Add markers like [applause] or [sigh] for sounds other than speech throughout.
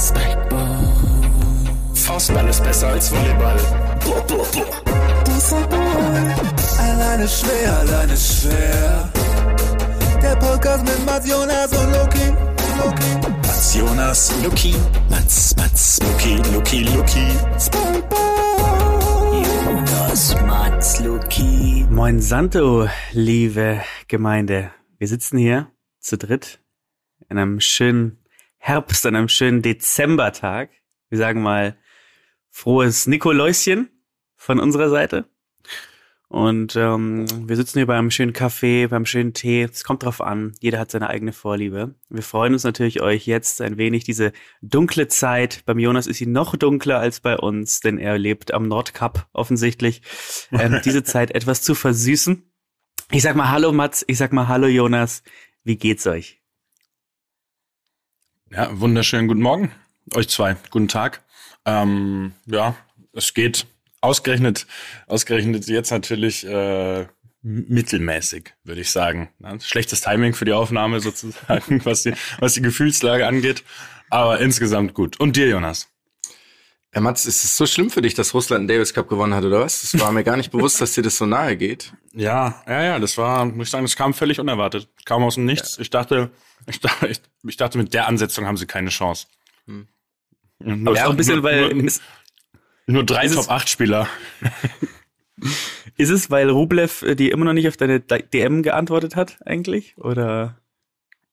Spikeball. Faustball ist besser als Volleyball. Boah, boah, boah. Alleine schwer, alleine schwer. Der Podcast mit Mats Jonas und Loki. Loki. Mats Jonas, Luki. Mats, Mats, Luki, Luki, Luki. Spikeball. Jonas, Mats, Luki. Moin Santo, liebe Gemeinde. Wir sitzen hier zu dritt in einem schönen Herbst, an einem schönen Dezembertag. Wir sagen mal frohes Nikoläuschen von unserer Seite. Und ähm, wir sitzen hier beim schönen Kaffee, beim schönen Tee. Es kommt drauf an. Jeder hat seine eigene Vorliebe. Wir freuen uns natürlich, euch jetzt ein wenig diese dunkle Zeit. Beim Jonas ist sie noch dunkler als bei uns, denn er lebt am Nordkap offensichtlich. Ähm, [laughs] diese Zeit etwas zu versüßen. Ich sag mal Hallo Mats, ich sag mal Hallo Jonas. Wie geht's euch? Ja, wunderschönen guten Morgen. Euch zwei. Guten Tag. Ähm, ja, es geht ausgerechnet, ausgerechnet jetzt natürlich äh, mittelmäßig, würde ich sagen. Schlechtes Timing für die Aufnahme sozusagen, [laughs] was die, was die Gefühlslage angeht. Aber insgesamt gut. Und dir, Jonas? Ja, Mats, ist es so schlimm für dich, dass Russland den Davis Cup gewonnen hat, oder was? Das war mir gar nicht bewusst, dass dir das so nahe geht. Ja, ja, ja, das war, muss ich sagen, das kam völlig unerwartet. Kam aus dem Nichts. Ja. Ich dachte, ich dachte, ich, dachte, mit der Ansetzung haben sie keine Chance. Hm. Aber ja, ein bisschen, nur, weil nur, nur drei Top-8-Spieler. ist es, weil Rublev äh, die immer noch nicht auf deine DM geantwortet hat, eigentlich? Oder?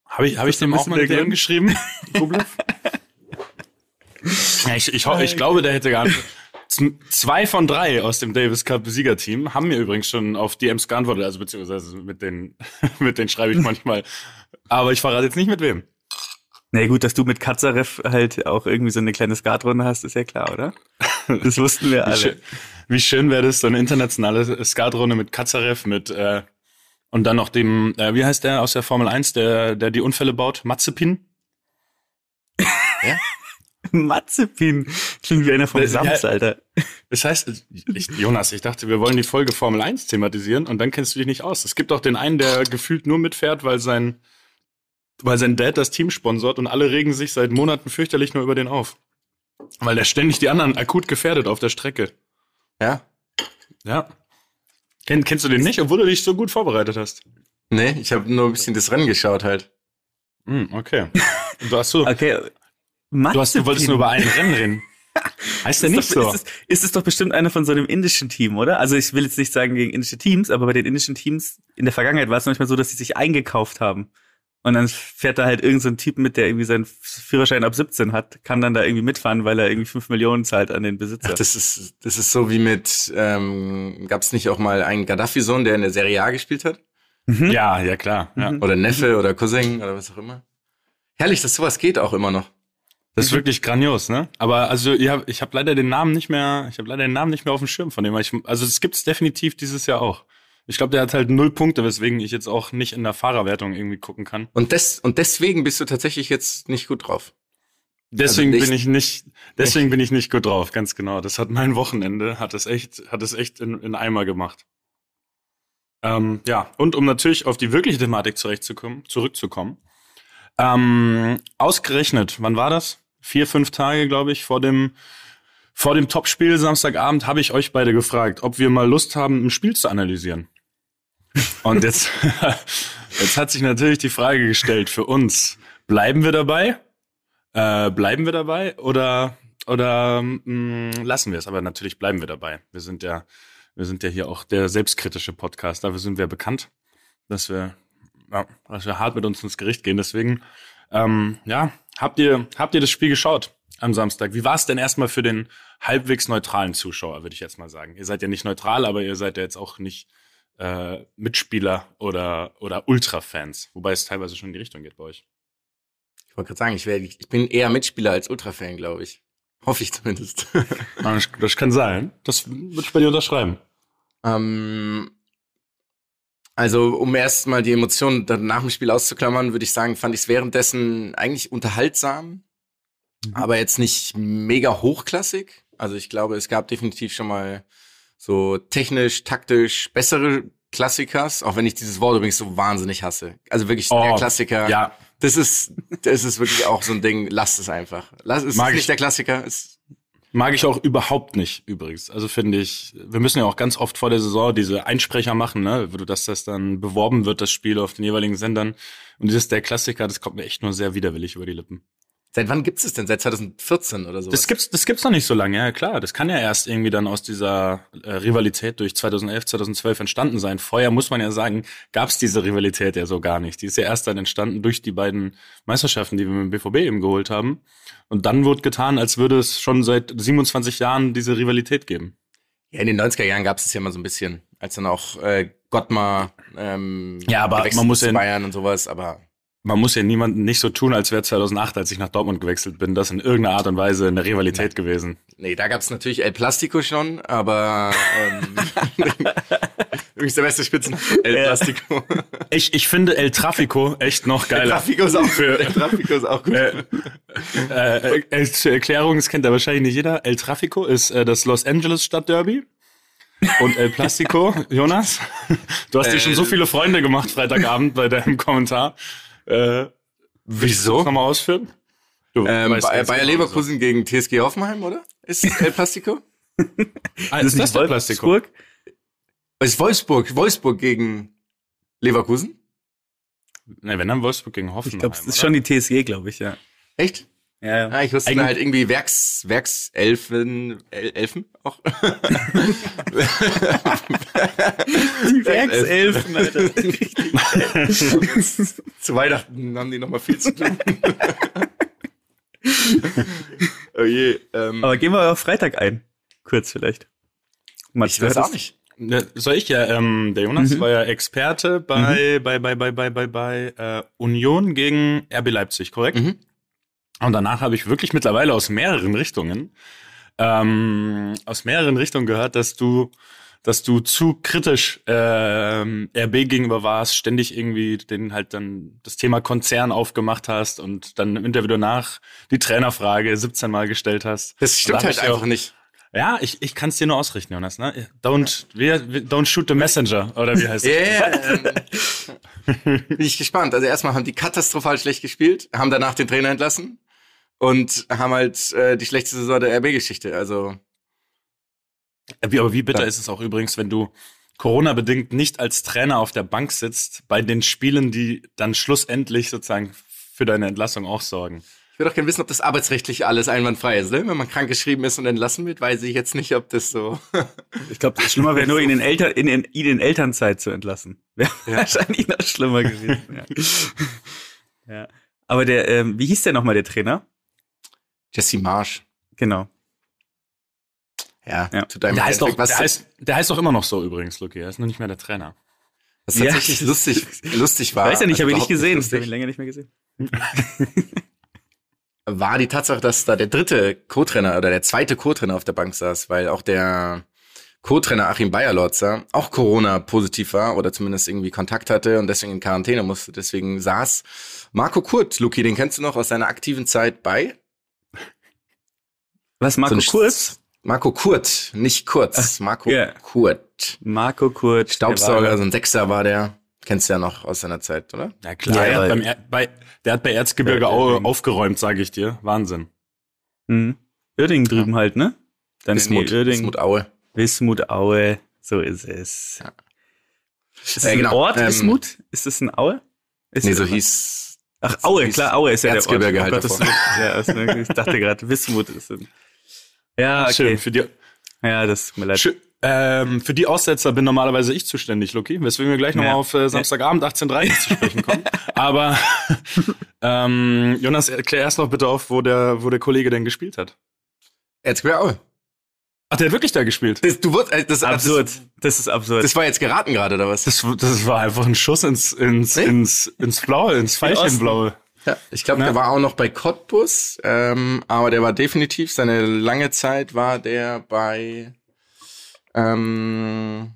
Habe ich, hab ich dem auch mal eine DM geschrieben? [laughs] Rublev? Ja, ich, ich, ich glaube, der hätte geantwortet. Zwei von drei aus dem Davis Cup Siegerteam haben mir übrigens schon auf DMs geantwortet, also beziehungsweise mit denen, [laughs] mit denen schreibe ich manchmal. Aber ich verrate jetzt nicht mit wem. Na nee, gut, dass du mit Katzarev halt auch irgendwie so eine kleine Skatrunde hast, ist ja klar, oder? Das wussten wir [laughs] alle. Wie schön, wie schön wäre das, so eine internationale Skatrunde mit Katzarev, mit äh, und dann noch dem, äh, wie heißt der aus der Formel 1, der, der die Unfälle baut? Matzepin? [laughs] Ja? Matzepin. Klingt wie einer vom Sams, Alter. Das heißt, ich, Jonas, ich dachte, wir wollen die Folge Formel 1 thematisieren und dann kennst du dich nicht aus. Es gibt auch den einen, der gefühlt nur mitfährt, weil sein, weil sein Dad das Team sponsort und alle regen sich seit Monaten fürchterlich nur über den auf. Weil der ständig die anderen akut gefährdet auf der Strecke. Ja? Ja. Kenn, kennst du den nicht, obwohl du dich so gut vorbereitet hast? Nee, ich habe nur ein bisschen das Rennen geschaut halt. Hm, okay. Du hast so, okay. Du, hast, du wolltest nur über einen Rennen reden. [laughs] Heißt der nicht doch, so? Ist es, ist es doch bestimmt einer von so einem indischen Team, oder? Also ich will jetzt nicht sagen gegen indische Teams, aber bei den indischen Teams in der Vergangenheit war es manchmal so, dass sie sich eingekauft haben. Und dann fährt da halt irgendein so Typ mit, der irgendwie seinen Führerschein ab 17 hat, kann dann da irgendwie mitfahren, weil er irgendwie 5 Millionen zahlt an den Besitzer. Ach, das ist, das ist so wie mit, ähm, gab es nicht auch mal einen Gaddafi-Sohn, der in der Serie A gespielt hat? Mhm. Ja, ja klar. Ja. Oder Neffe oder Cousin oder was auch immer. Herrlich, dass sowas geht auch immer noch. Das ist wirklich grandios, ne? Aber also ja, ich habe leider den Namen nicht mehr, ich habe leider den Namen nicht mehr auf dem Schirm von dem. Ich, also es gibt's definitiv dieses Jahr auch. Ich glaube, der hat halt null Punkte, weswegen ich jetzt auch nicht in der Fahrerwertung irgendwie gucken kann. Und des, und deswegen bist du tatsächlich jetzt nicht gut drauf. Deswegen also bin ich nicht, deswegen nicht. bin ich nicht gut drauf, ganz genau. Das hat mein Wochenende, hat es echt, hat es echt in, in Eimer gemacht. Ähm, ja, und um natürlich auf die wirkliche Thematik zurechtzukommen, zurückzukommen. Ähm, ausgerechnet, wann war das? vier, fünf Tage, glaube ich, vor dem, vor dem Topspiel Samstagabend habe ich euch beide gefragt, ob wir mal Lust haben, ein Spiel zu analysieren. Und jetzt, [laughs] jetzt hat sich natürlich die Frage gestellt für uns, bleiben wir dabei? Äh, bleiben wir dabei oder, oder mh, mm, lassen wir es? Aber natürlich bleiben wir dabei. Wir sind ja, wir sind ja hier auch der selbstkritische Podcast. Dafür sind wir bekannt, dass wir, ja, dass wir hart mit uns ins Gericht gehen. Deswegen, ähm, ja, Habt ihr, habt ihr das Spiel geschaut am Samstag? Wie war es denn erstmal für den halbwegs neutralen Zuschauer, würde ich jetzt mal sagen? Ihr seid ja nicht neutral, aber ihr seid ja jetzt auch nicht äh, Mitspieler oder, oder Ultra-Fans, wobei es teilweise schon in die Richtung geht bei euch. Ich wollte gerade sagen, ich, wär, ich bin eher Mitspieler als Ultra-Fan, glaube ich. [laughs] Hoffe ich zumindest. [laughs] das, das kann sein. Das würde ich bei dir unterschreiben. Ähm, also, um erst mal die Emotionen dann nach dem Spiel auszuklammern, würde ich sagen, fand ich es währenddessen eigentlich unterhaltsam, mhm. aber jetzt nicht mega hochklassig. Also, ich glaube, es gab definitiv schon mal so technisch, taktisch bessere Klassikers, auch wenn ich dieses Wort übrigens so wahnsinnig hasse. Also wirklich oh, der Klassiker. Ja, das ist, das ist wirklich auch so ein Ding. Lasst es einfach. Lass es Mag ist ich. nicht der Klassiker. Es, Mag ich auch überhaupt nicht, übrigens. Also finde ich, wir müssen ja auch ganz oft vor der Saison diese Einsprecher machen, ne, dass das dann beworben wird, das Spiel auf den jeweiligen Sendern. Und dieses der Klassiker, das kommt mir echt nur sehr widerwillig über die Lippen. Seit wann gibt's es denn? Seit 2014 oder so? Das gibt's, das gibt's noch nicht so lange, ja klar. Das kann ja erst irgendwie dann aus dieser äh, Rivalität durch 2011, 2012 entstanden sein. Vorher muss man ja sagen, gab's diese Rivalität ja so gar nicht. Die ist ja erst dann entstanden durch die beiden Meisterschaften, die wir mit dem BVB eben geholt haben. Und dann wurde getan, als würde es schon seit 27 Jahren diese Rivalität geben. Ja, in den 90er Jahren gab's es ja mal so ein bisschen, als dann auch äh, Gottmar ähm, Ja, aber man muss ja- Bayern und sowas, aber Man muss ja niemanden nicht so tun, als wäre 2008, als ich nach Dortmund gewechselt bin, das in irgendeiner Art und Weise eine Rivalität gewesen. nee, da gab's natürlich El Plastico schon, aber ähm, [laughs] übrigens der beste Spitzname El Plastico. Ich, ich finde El Trafico echt noch El geiler. Trafico ist auch für El Trafico ist auch gut. Äh, äh, äh, zur Erklärung, das kennt ja wahrscheinlich nicht jeder. El Trafico ist äh, das Los Angeles Stadtderby. Und El Plastico, [laughs] Jonas, du hast dir schon so viele Freunde gemacht Freitagabend bei deinem Kommentar. Äh, Wieso? Nochmal ausführen? Du Ähm, weißt Bayer, ganz Bayer genau, Leverkusen gegen TSG Hoffenheim, oder? Ist El Plastico? [laughs] so. Ah, ist das der Plastico? Wolfsburg? ist Wolfsburg, Wolfsburg gegen Leverkusen? Ne, wenn dann Wolfsburg gegen Hoffenheim. Ich glaube, es ist schon die TSG, glaube ich, ja. Echt? Ja, ja. Ah, ich wusste Eigentlich- halt irgendwie Werks, Werkselfen, El Elfen auch. [laughs] Die Werkselfen, Alter. [laughs] Zu Weihnachten haben die nochmal viel zu tun. [laughs] oh je. Ähm, Aber gehen wir auf Freitag ein. Kurz vielleicht. Mats, ich weiß auch nicht. Soll ich ja, ähm, der Jonas Mhm. war ja Experte bei, bei, bei, bei, bei, bei, bei äh, Union gegen RB Leipzig, korrekt? Mhm. Und danach habe ich wirklich mittlerweile aus mehreren Richtungen, ähm, aus mehreren Richtungen gehört, dass du, dass du zu kritisch ähm, RB gegenüber warst, ständig irgendwie den halt dann das Thema Konzern aufgemacht hast und dann im Interview danach die Trainerfrage 17 Mal gestellt hast. Das stimmt da halt einfach auch- nicht. Ja, ich, ich kann es dir nur ausrichten, Jonas. Ne? Don't, wir- don't shoot the messenger, oder wie heißt [laughs] Ja, es? ähm, bin ich gespannt. Also erstmal haben die katastrophal schlecht gespielt, haben danach den Trainer entlassen und haben halt äh, die schlechteste Saison der RB-Geschichte. Also aber wie bitter Ja. ist es auch übrigens, wenn du Corona-bedingt nicht als Trainer auf der Bank sitzt, bei den Spielen, die dann schlussendlich sozusagen für deine Entlassung auch sorgen. ich würde auch gerne wissen, ob das arbeitsrechtlich alles einwandfrei ist. Ne? Wenn man krank geschrieben ist und entlassen wird, weiß ich jetzt nicht, ob das so. [laughs] Ich glaube, schlimmer wäre nur, ihn in, Eltern, in, in, ihn in Elternzeit zu entlassen. Wäre wahrscheinlich noch schlimmer gewesen. Ja. [laughs] ja. Aber der, ähm, wie hieß der nochmal, der Trainer? Jesse Marsch. Genau. Ja, Ja. tut einem Der heißt, doch, der, heißt, der heißt doch immer noch so übrigens, Luki. Er ist nur nicht mehr der Trainer. was tatsächlich Ja. lustig, lustig war. Weiß ja nicht, also habe ich nicht gesehen. habe ich länger nicht mehr gesehen. [laughs] war die Tatsache, dass da der dritte Co-Trainer oder der zweite Co-Trainer auf der Bank saß, weil auch der Co-Trainer Achim Bayerlotzer auch Corona-positiv war oder zumindest irgendwie Kontakt hatte und deswegen in Quarantäne musste. Deswegen saß Marco Kurt, Luki, den kennst du noch aus seiner aktiven Zeit bei? Was, Marco So ein Kurz? Marco Kurt, nicht Kurz, Marco ja. Kurt. Marco Kurt. Staubsauger, so ein Sechser war der. Kennst du ja noch aus seiner Zeit, oder? Ja klar, Ja, der, ja. hat beim er bei, der hat bei Erzgebirge Ja, Aue aufgeräumt, sage ich dir. Wahnsinn. Mhm. Uerdingen drüben halt, ne? Dann Wismut, Uerdingen. Wismut Aue. Wismut, Aue. So ist es. Ja. Ist das Ja, ein genau. Ort, Ähm, Wismut? Ist das ein Aue? Ist Nee, das so ein- hieß. Ach, Aue, hieß klar, Aue ist ja Erzgebirge der Ort. halt Oh Gottes davor. Willen. ja, ist, ne, ich dachte gerade, Wismut ist ein. Ja, okay. Schön. Für die, Ja, das tut mir leid. schön, ähm, für die Aussetzer bin normalerweise ich zuständig, Luki. Weswegen wir gleich nochmal Ja. auf äh, Samstagabend 18.30 [laughs] zu sprechen kommen. Aber [laughs] ähm, Jonas, erklär erst noch bitte auf, wo der, wo der Kollege denn gespielt hat. Erzgebirge Aue. Ach, der hat wirklich da gespielt? Das, du wurdest, äh, das, Absurd. Das, Das ist absurd. das war jetzt geraten gerade, oder was? Das, das war einfach ein Schuss ins, ins, ins, ins Blaue, ins Veilchenblaue. Ja, ich glaube, Ja. der war auch noch bei Cottbus, ähm, aber der war definitiv, seine lange Zeit war der bei, ähm,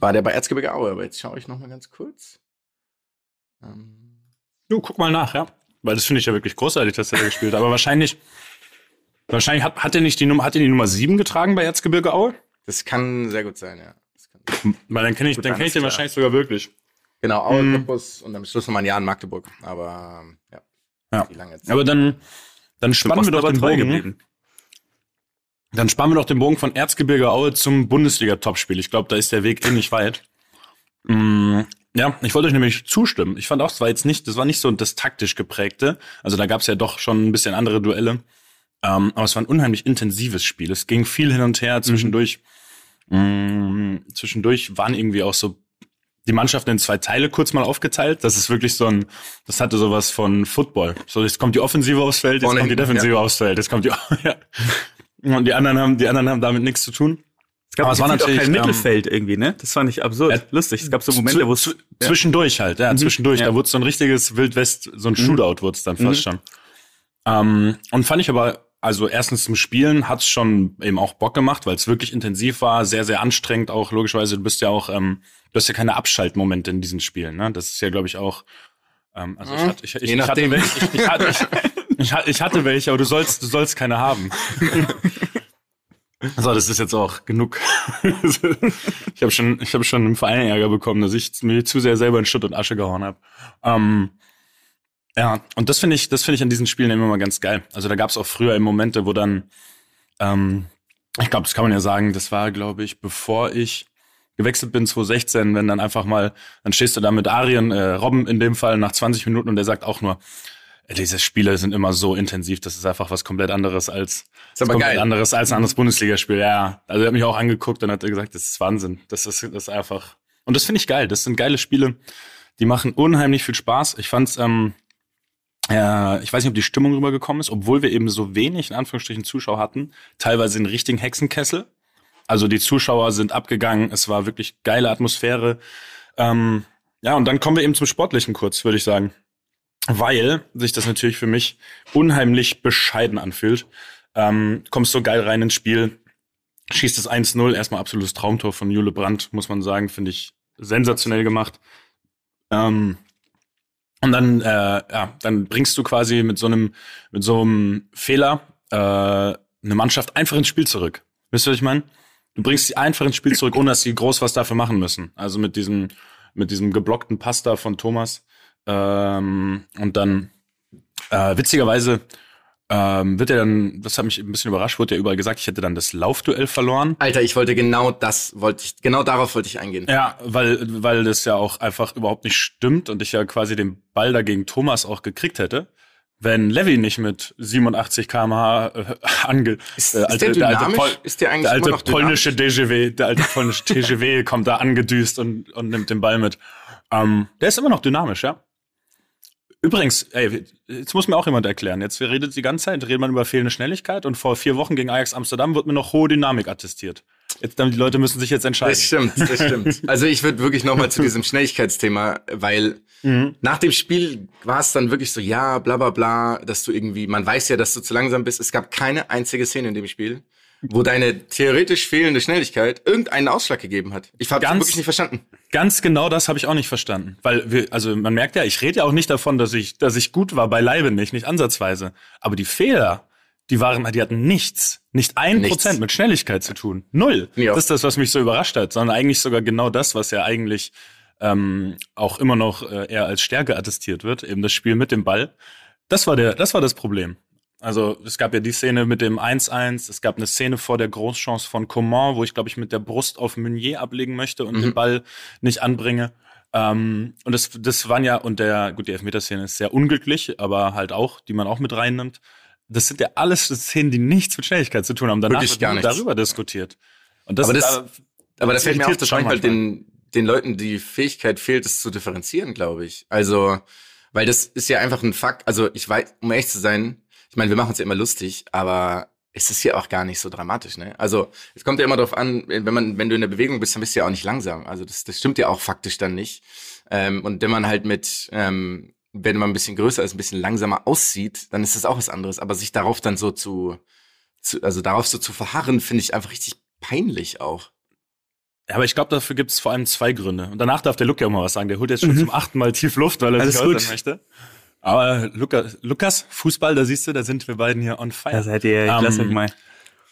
war der bei Erzgebirge Aue, aber jetzt schaue ich noch mal ganz kurz. Ähm, Du, guck mal nach, ja. Weil das finde ich ja wirklich großartig, dass er da gespielt hat. Aber wahrscheinlich, wahrscheinlich hat, hat er nicht die Nummer, hat er die Nummer 7 getragen bei Erzgebirge Aue? das kann sehr gut sein, ja. Weil dann kenne ich, Gut, dann ich den klar. wahrscheinlich sogar wirklich. Genau, Aue, mhm. Cottbus und am Schluss nochmal ein Jahr in Magdeburg. Aber ja. Ja. Aber dann, dann spannen wir doch den Bogen. Geblieben. Dann spannen wir doch den Bogen von Erzgebirge Aue zum Bundesliga-Topspiel. Ich glaube, da ist der Weg eh nicht weit. Mm, ja, ich wollte euch nämlich zustimmen. Ich fand auch, es war jetzt nicht, das war nicht so das taktisch geprägte. Also da gab es ja doch schon ein bisschen andere Duelle. Ähm, aber es war ein unheimlich intensives Spiel. Es ging viel hin und her. Zwischendurch, mhm. mh, zwischendurch waren irgendwie auch so die Mannschaften in zwei Teile kurz mal aufgeteilt. Das ist wirklich so ein, das hatte sowas von Football. So, jetzt kommt die Offensive aufs Feld, jetzt kommt die Defensive ja. aufs Feld, jetzt kommt die, [laughs] ja. Und die anderen haben, die anderen haben damit nichts zu tun. Es gab Aber es war natürlich auch kein ähm, Mittelfeld irgendwie, ne? Das fand ich absurd. Ja, lustig. Es gab so Momente, wo es ja. zwischendurch halt, ja, mhm. zwischendurch. Ja. Da wurde so ein richtiges Wildwest, so ein mhm. Shootout wurde es dann fast mhm. schon. Ähm, und fand ich aber, also erstens zum Spielen hat's schon eben auch Bock gemacht, weil es wirklich intensiv war, sehr, sehr anstrengend. Auch logischerweise, du bist ja auch, ähm, du hast ja keine Abschaltmomente in diesen Spielen, ne? Das ist ja, glaube ich, auch. Ähm, also ich, mhm. hatte, ich, hatte, ich, ich, hatte, ich, ich, ich hatte welche, aber du sollst, du sollst keine haben. [laughs] So, das ist jetzt auch genug. [laughs] ich habe schon, ich habe schon im Verein Ärger bekommen, dass ich mir zu sehr selber in Schutt und Asche gehauen habe. Ähm, ja, und das finde ich, das finde ich an diesen Spielen immer mal ganz geil. Also da gab es auch früher im Momente, wo dann, ähm, ich glaube, das kann man ja sagen, das war, glaube ich, bevor ich gewechselt bin 2016, wenn dann einfach mal, dann stehst du da mit Arien, äh, Robben in dem Fall nach 20 Minuten und der sagt auch nur, diese Spiele sind immer so intensiv, das ist einfach was komplett anderes als ist aber komplett geil. anderes als ein anderes Bundesligaspiel. Ja, also er hat mich auch angeguckt und hat gesagt, das ist Wahnsinn. Das ist das ist einfach und das finde ich geil. Das sind geile Spiele, die machen unheimlich viel Spaß. Ich fand's ähm, äh, ich weiß nicht, ob die Stimmung rübergekommen ist, obwohl wir eben so wenig in Anführungsstrichen Zuschauer hatten, teilweise in richtigen Hexenkessel. Also die Zuschauer sind abgegangen, es war wirklich geile Atmosphäre. Ähm, ja, und dann kommen wir eben zum Sportlichen kurz, würde ich sagen weil sich das natürlich für mich unheimlich bescheiden anfühlt. Ähm, kommst so geil rein ins Spiel, schießt das 1-0, erstmal absolutes Traumtor von Jule Brandt, muss man sagen, finde ich sensationell gemacht. Ähm, und dann, äh, ja, dann bringst du quasi mit so einem, mit so einem Fehler äh, eine Mannschaft einfach ins Spiel zurück. Wisst ihr, was ich meine? Du bringst sie einfach ins Spiel zurück, ohne dass sie groß was dafür machen müssen. Also mit diesem, mit diesem geblockten Pasta von Thomas ähm, und dann, äh, witzigerweise, ähm, wird er dann, das hat mich ein bisschen überrascht, wurde ja überall gesagt, ich hätte dann das Laufduell verloren. Alter, ich wollte genau das, wollte ich, genau darauf wollte ich eingehen. Ja, weil, weil das ja auch einfach überhaupt nicht stimmt und ich ja quasi den Ball dagegen Thomas auch gekriegt hätte. Wenn Levy nicht mit 87 kmh äh, ange, ist, äh, alte, ist der, der alte, Pol, ist der, eigentlich der alte polnische DGW, der alte polnische TGW kommt da angedüst und, und nimmt den Ball mit. Ähm, der ist immer noch dynamisch, ja. Übrigens, ey, jetzt muss mir auch jemand erklären. Jetzt redet die ganze Zeit, redet man über fehlende Schnelligkeit und vor vier Wochen gegen Ajax Amsterdam wird mir noch hohe Dynamik attestiert. Jetzt, die Leute müssen sich jetzt entscheiden. Das stimmt, das stimmt. Also ich würde wirklich nochmal zu diesem Schnelligkeitsthema, weil mhm. nach dem Spiel war es dann wirklich so, ja, bla bla bla, dass du irgendwie, man weiß ja, dass du zu langsam bist. Es gab keine einzige Szene in dem Spiel, wo deine theoretisch fehlende Schnelligkeit irgendeinen Ausschlag gegeben hat. Ich habe wirklich nicht verstanden. Ganz genau das habe ich auch nicht verstanden, weil wir, also man merkt ja, ich rede ja auch nicht davon, dass ich, dass ich gut war, beileibe nicht, nicht ansatzweise. Aber die Fehler, die waren, die hatten nichts, nicht ein nichts. Prozent mit Schnelligkeit zu tun, null. Ja. Das ist das, was mich so überrascht hat, sondern eigentlich sogar genau das, was ja eigentlich ähm, auch immer noch äh, eher als Stärke attestiert wird, eben das Spiel mit dem Ball. Das war der, das war das Problem. Also es gab ja die Szene mit dem 1-1, es gab eine Szene vor der Großchance von Coman, wo ich, glaube ich, mit der Brust auf Meunier ablegen möchte und mhm. den Ball nicht anbringe. Ähm, und das, das waren ja, und der, gut, die Elfmeterszene ist sehr unglücklich, aber halt auch, die man auch mit reinnimmt. Das sind ja alles Szenen, die nichts mit Schnelligkeit zu tun haben. Danach Wirklich wird darüber diskutiert. Und das, aber das, da, aber das fällt mir auf, dass manchmal den, den Leuten die Fähigkeit fehlt, es zu differenzieren, glaube ich. Also, weil das ist ja einfach ein Fakt. Also ich weiß, um ehrlich zu sein, meine, wir machen uns ja immer lustig, aber es ist ja auch gar nicht so dramatisch, ne? Also es kommt ja immer darauf an, wenn man, wenn du in der Bewegung bist, dann bist du ja auch nicht langsam. Also das, das stimmt ja auch faktisch dann nicht. Ähm, und wenn man halt mit, ähm, wenn man ein bisschen größer ist, ein bisschen langsamer aussieht, dann ist das auch was anderes. Aber sich darauf dann so zu, zu also darauf so zu verharren, finde ich einfach richtig peinlich auch. Ja, aber ich glaube, dafür gibt es vor allem zwei Gründe. Und danach darf der Luke ja auch mal was sagen. Der holt jetzt schon mhm. zum achten Mal tief Luft, weil er Alles sich äußern möchte. Aber Lukas, Lukas, Fußball, da siehst du, da sind wir beiden hier on fire. Da seid ihr klasse um, gemein.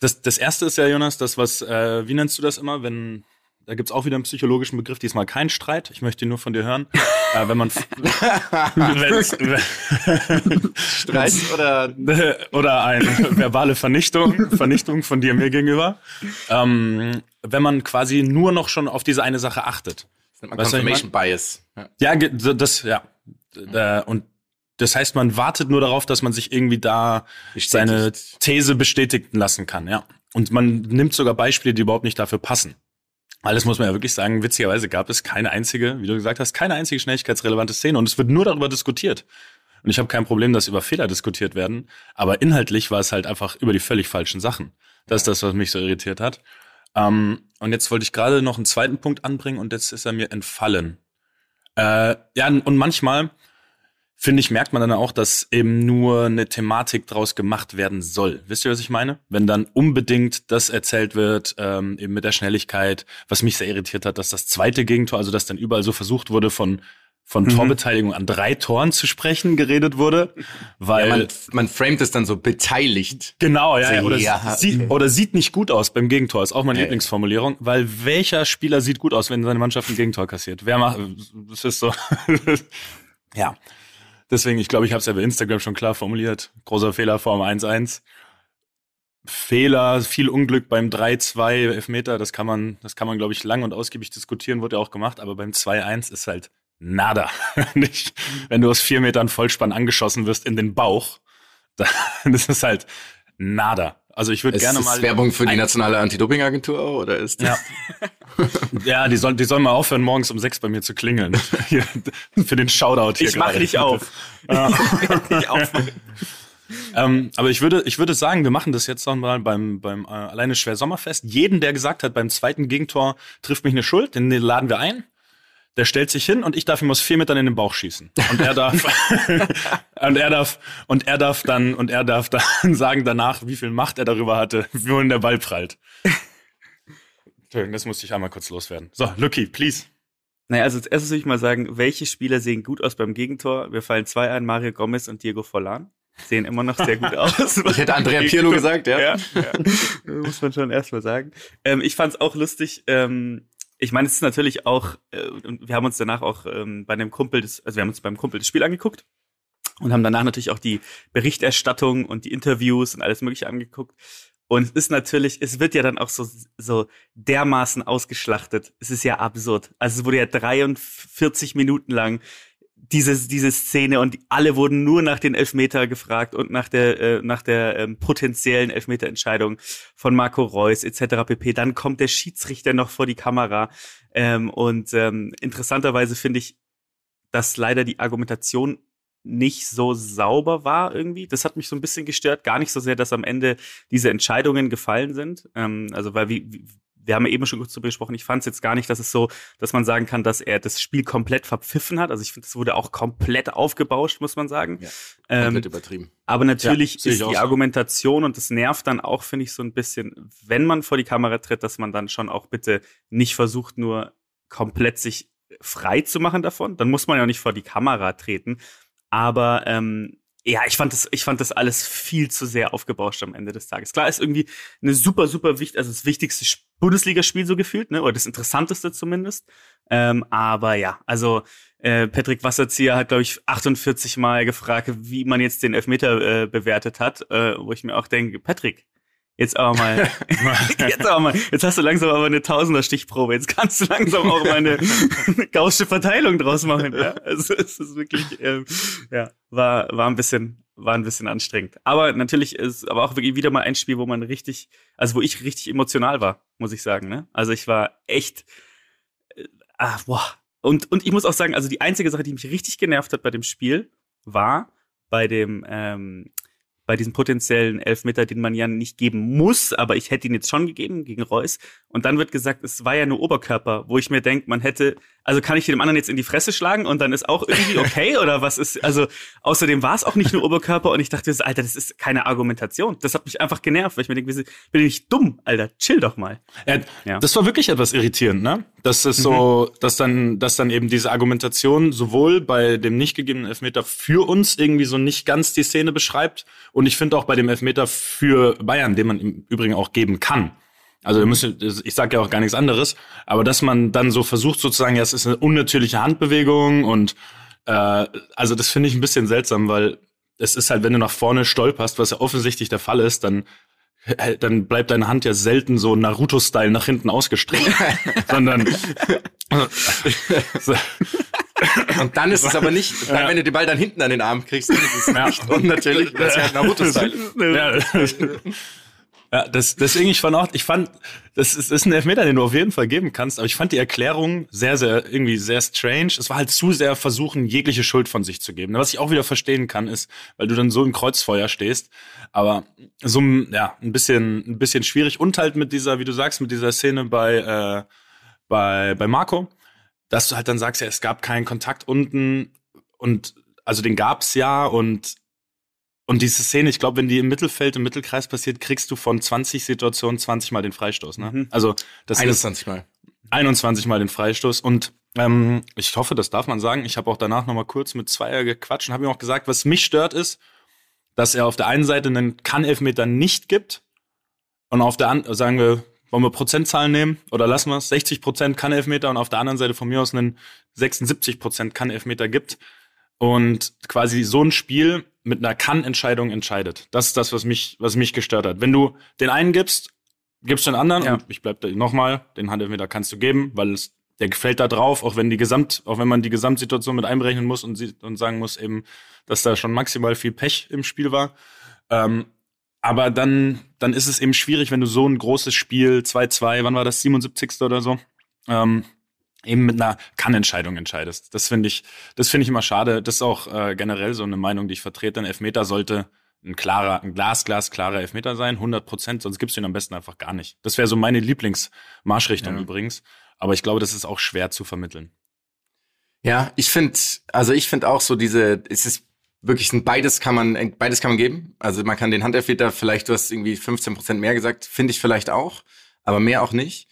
Das, das erste ist ja, Jonas, das, was, äh, wie nennst du das immer, wenn, Da gibt's auch wieder einen psychologischen Begriff, diesmal kein Streit. Ich möchte ihn nur von dir hören. äh, wenn man [laughs] Streit oder [laughs] oder eine verbale Vernichtung, Vernichtung von dir mir gegenüber. Ähm, wenn man quasi nur noch schon auf diese eine Sache achtet. Das nennt man Confirmation Bias. Ja, ja das, ja. Und das heißt, man wartet nur darauf, dass man sich irgendwie da Bestätigt. seine These bestätigen lassen kann, ja. Und man nimmt sogar Beispiele, die überhaupt nicht dafür passen. Weil das muss man ja wirklich sagen, witzigerweise gab es keine einzige, wie du gesagt hast, keine einzige schnelligkeitsrelevante Szene und es wird nur darüber diskutiert. Und ich habe kein Problem, dass über Fehler diskutiert werden, aber inhaltlich war es halt einfach über die völlig falschen Sachen. Das ist das, was mich so irritiert hat. Ähm, und jetzt wollte ich gerade noch einen zweiten Punkt anbringen und jetzt ist er mir entfallen. Äh, ja, und manchmal, finde ich, merkt man dann auch, dass eben nur eine Thematik draus gemacht werden soll. Wisst ihr, was ich meine? Wenn dann unbedingt das erzählt wird, ähm, eben mit der Schnelligkeit, was mich sehr irritiert hat, dass das zweite Gegentor, also dass dann überall so versucht wurde, von von mhm. Torbeteiligung an drei Toren zu sprechen geredet wurde, weil ja, man, man framet es dann so beteiligt. Genau, ja, ja. Oder, ja. Sieht, oder sieht nicht gut aus beim Gegentor, ist auch meine ja, Lieblingsformulierung, weil welcher Spieler sieht gut aus, wenn seine Mannschaft ein Gegentor kassiert? Wer macht, das ist so, ja. [laughs] Deswegen, ich glaube, ich habe es ja bei Instagram schon klar formuliert. Großer Fehler vor dem 1-1. Fehler, viel Unglück beim 3-2 Elfmeter, das kann man, das kann man, glaube ich, lang und ausgiebig diskutieren, wurde ja auch gemacht, aber beim 2-1 ist halt nada. [laughs] Nicht, wenn du aus vier Metern Vollspann angeschossen wirst in den Bauch, [laughs] dann ist es halt nada. Also ich würde gerne mal. Ist Werbung für die nationale Anti-Doping-Agentur oder ist das? Ja. [laughs] ja, die sollen, die sollen mal aufhören, morgens um sechs bei mir zu klingeln. [laughs] Hier, für den Shoutout hier. Ich mache dich auf. [laughs] ich dich auf. ähm, aber ich würde, ich würde sagen, wir machen das jetzt noch mal beim, beim äh, alleine schwer Sommerfest. Jeden, der gesagt hat, beim zweiten Gegentor trifft mich eine Schuld, den laden wir ein der stellt sich hin und ich darf ihm aus vier Metern in den Bauch schießen. Und er darf, [laughs] und er darf, und er darf dann, und er darf dann [laughs] sagen danach, wie viel Macht er darüber hatte, wohin der Ball prallt. Entschuldigung, das musste ich einmal kurz loswerden. So, Lucky, please. Naja, also als erstes will ich mal sagen, welche Spieler sehen gut aus beim Gegentor? Wir fallen zwei ein, Mario Gomez und Diego Forlan. Sehen immer noch sehr gut aus. [laughs] ich hätte Andrea Pirlo gesagt, ja. ja, ja. Muss man schon erstmal sagen. Ähm, ich fand es auch lustig, ähm, ich meine, es ist natürlich auch, äh, wir haben uns danach auch ähm, bei dem Kumpel, des, also wir haben uns beim Kumpel das Spiel angeguckt und haben danach natürlich auch die Berichterstattung und die Interviews und alles Mögliche angeguckt. Und es ist natürlich, es wird ja dann auch so, so dermaßen ausgeschlachtet. Es ist ja absurd. Also es wurde ja 43 Minuten lang diese, diese Szene und alle wurden nur nach den Elfmeter gefragt und nach der, äh, nach der ähm, potenziellen Elfmeterentscheidung von Marco Reus etc. pp. Dann kommt der Schiedsrichter noch vor die Kamera ähm, und ähm, interessanterweise finde ich, dass leider die Argumentation nicht so sauber war irgendwie. Das hat mich so ein bisschen gestört. Gar nicht so sehr, dass am Ende diese Entscheidungen gefallen sind. Ähm, also weil wie, wir haben ja eben schon kurz darüber gesprochen, ich fand es jetzt gar nicht, dass es so, dass man sagen kann, dass er das Spiel komplett verpfiffen hat. Also ich finde, es wurde auch komplett aufgebauscht, muss man sagen. Ja, komplett ähm, übertrieben. Aber natürlich ja, ist die Argumentation und das nervt dann auch, finde ich, so ein bisschen, wenn man vor die Kamera tritt, dass man dann schon auch bitte nicht versucht, nur komplett sich frei zu machen davon. Dann muss man ja nicht vor die Kamera treten. Aber ähm, ja, ich fand das, ich fand das alles viel zu sehr aufgebauscht am Ende des Tages. Klar ist irgendwie eine super, super wichtig, also das wichtigste Bundesligaspiel so gefühlt, ne, oder das interessanteste zumindest. Ähm, aber ja, also äh, Patrick Wasserzieher hat, glaube ich, 48 Mal gefragt, wie man jetzt den Elfmeter äh, bewertet hat, äh, wo ich mir auch denke, Patrick, Jetzt aber mal, [laughs] [laughs] jetzt aber mal, jetzt hast du langsam aber eine Tausender Stichprobe. Jetzt kannst du langsam auch mal eine, [laughs] eine gaussche Verteilung draus machen. Ja? Also es ist wirklich, ähm, ja, war war ein bisschen, war ein bisschen anstrengend. Aber natürlich ist aber auch wirklich wieder mal ein Spiel, wo man richtig, also wo ich richtig emotional war, muss ich sagen. Ne? Also ich war echt, äh, ah. Und und ich muss auch sagen, also die einzige Sache, die mich richtig genervt hat bei dem Spiel, war bei dem ähm, bei diesem potenziellen Elfmeter, den man ja nicht geben muss, aber ich hätte ihn jetzt schon gegeben gegen Reus. Und dann wird gesagt, es war ja nur Oberkörper, wo ich mir denke, man hätte, also kann ich dem anderen jetzt in die Fresse schlagen und dann ist auch irgendwie okay oder was ist, also außerdem war es auch nicht nur Oberkörper und ich dachte, Alter, das ist keine Argumentation. Das hat mich einfach genervt, weil ich mir denke, bin ich nicht dumm, Alter, chill doch mal. Ja, ja. Das war wirklich etwas irritierend, ne? Das ist so, mhm. dass dann, dass dann eben diese Argumentation sowohl bei dem nicht gegebenen Elfmeter für uns irgendwie so nicht ganz die Szene beschreibt und ich finde auch bei dem Elfmeter für Bayern, den man im Übrigen auch geben kann, Also ich sage ja auch gar nichts anderes, aber dass man dann so versucht sozusagen, ja, es ist eine unnatürliche Handbewegung und äh, also das finde ich ein bisschen seltsam, weil es ist halt, wenn du nach vorne stolperst, was ja offensichtlich der Fall ist, dann äh, dann bleibt deine Hand ja selten so Naruto-Style nach hinten ausgestreckt, [laughs] sondern [laughs] und dann ist es aber nicht, [laughs] dann, ja. wenn du den Ball dann hinten an den Arm kriegst, dann ist es ja. nicht unnatürlich, das ist ja Naruto-Style. Ja. Ja, das, deswegen, ich fand auch, ich fand, das ist, ist ein Elfmeter, den du auf jeden Fall geben kannst, aber ich fand die Erklärung sehr, sehr, irgendwie sehr strange. Es war halt zu sehr versuchen, jegliche Schuld von sich zu geben. Was ich auch wieder verstehen kann, ist, weil du dann so im Kreuzfeuer stehst, aber so, ja, ein bisschen, ein bisschen schwierig und halt mit dieser, wie du sagst, mit dieser Szene bei, äh, bei, bei Marco, dass du halt dann sagst, ja, es gab keinen Kontakt unten und, also den gab's ja und und diese Szene, ich glaube, wenn die im Mittelfeld, im Mittelkreis passiert, kriegst du von 20 Situationen 20 Mal den Freistoß. Ne? Mhm. Also das 21 ist Mal. 21 Mal den Freistoß. Und ähm, ich hoffe, das darf man sagen. Ich habe auch danach noch mal kurz mit Zweier gequatscht und habe ihm auch gesagt, was mich stört ist, dass er auf der einen Seite einen Kann-Elfmeter nicht gibt und auf der anderen, sagen wir, wollen wir Prozentzahlen nehmen oder lassen wir es? 60 Prozent Kann-Elfmeter und auf der anderen Seite von mir aus einen 76 Prozent Kann-Elfmeter gibt. Und quasi so ein Spiel mit einer Kann-Entscheidung entscheidet. Das ist das, was mich, was mich gestört hat. Wenn du den einen gibst, gibst du den anderen. Ja. Und ich bleib da nochmal, den Handelmeter kannst du geben, weil es, der gefällt da drauf, auch wenn die Gesamt, auch wenn man die Gesamtsituation mit einberechnen muss und, sie, und sagen muss eben, dass da schon maximal viel Pech im Spiel war. Ähm, aber dann, dann ist es eben schwierig, wenn du so ein großes Spiel, 2-2, wann war das, 77. oder so, ähm, eben mit einer Kann-Entscheidung entscheidest. Das finde ich, das finde ich immer schade. Das ist auch äh, generell so eine Meinung, die ich vertrete. Ein Elfmeter sollte ein klarer, ein glasglas klarer Elfmeter sein, 100 Prozent, sonst gibst du ihn am besten einfach gar nicht. Das wäre so meine Lieblingsmarschrichtung ja. übrigens. Aber ich glaube, das ist auch schwer zu vermitteln. Ja, ich finde, also ich finde auch so diese, es ist wirklich ein beides kann man, beides kann man geben. Also man kann den Handelfmeter vielleicht, du hast irgendwie 15 Prozent mehr gesagt, finde ich vielleicht auch, aber mehr auch nicht.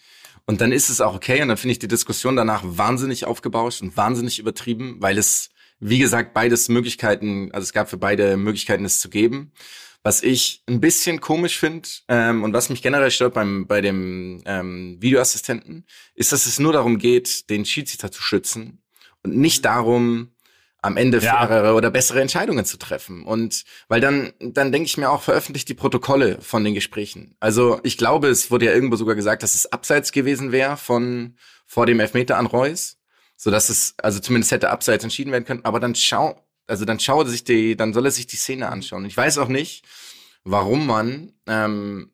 Und dann ist es auch okay. Und dann finde ich die Diskussion danach wahnsinnig aufgebauscht und wahnsinnig übertrieben, weil es, wie gesagt, beides Möglichkeiten, also es gab für beide Möglichkeiten, es zu geben. Was ich ein bisschen komisch finde ähm, und was mich generell stört beim bei dem ähm, Videoassistenten, ist, dass es nur darum geht, den Schiedsrichter zu schützen und nicht darum, am Ende ja. fairere oder bessere Entscheidungen zu treffen. Und weil dann, dann denke ich mir auch, veröffentlicht die Protokolle von den Gesprächen. Also ich glaube, es wurde ja irgendwo sogar gesagt, dass es abseits gewesen wäre von vor dem Elfmeter an Reus, so dass es also zumindest hätte abseits entschieden werden können. Aber dann schau, also dann schaue sich die, dann soll er sich die Szene anschauen. Ich weiß auch nicht, warum man ähm,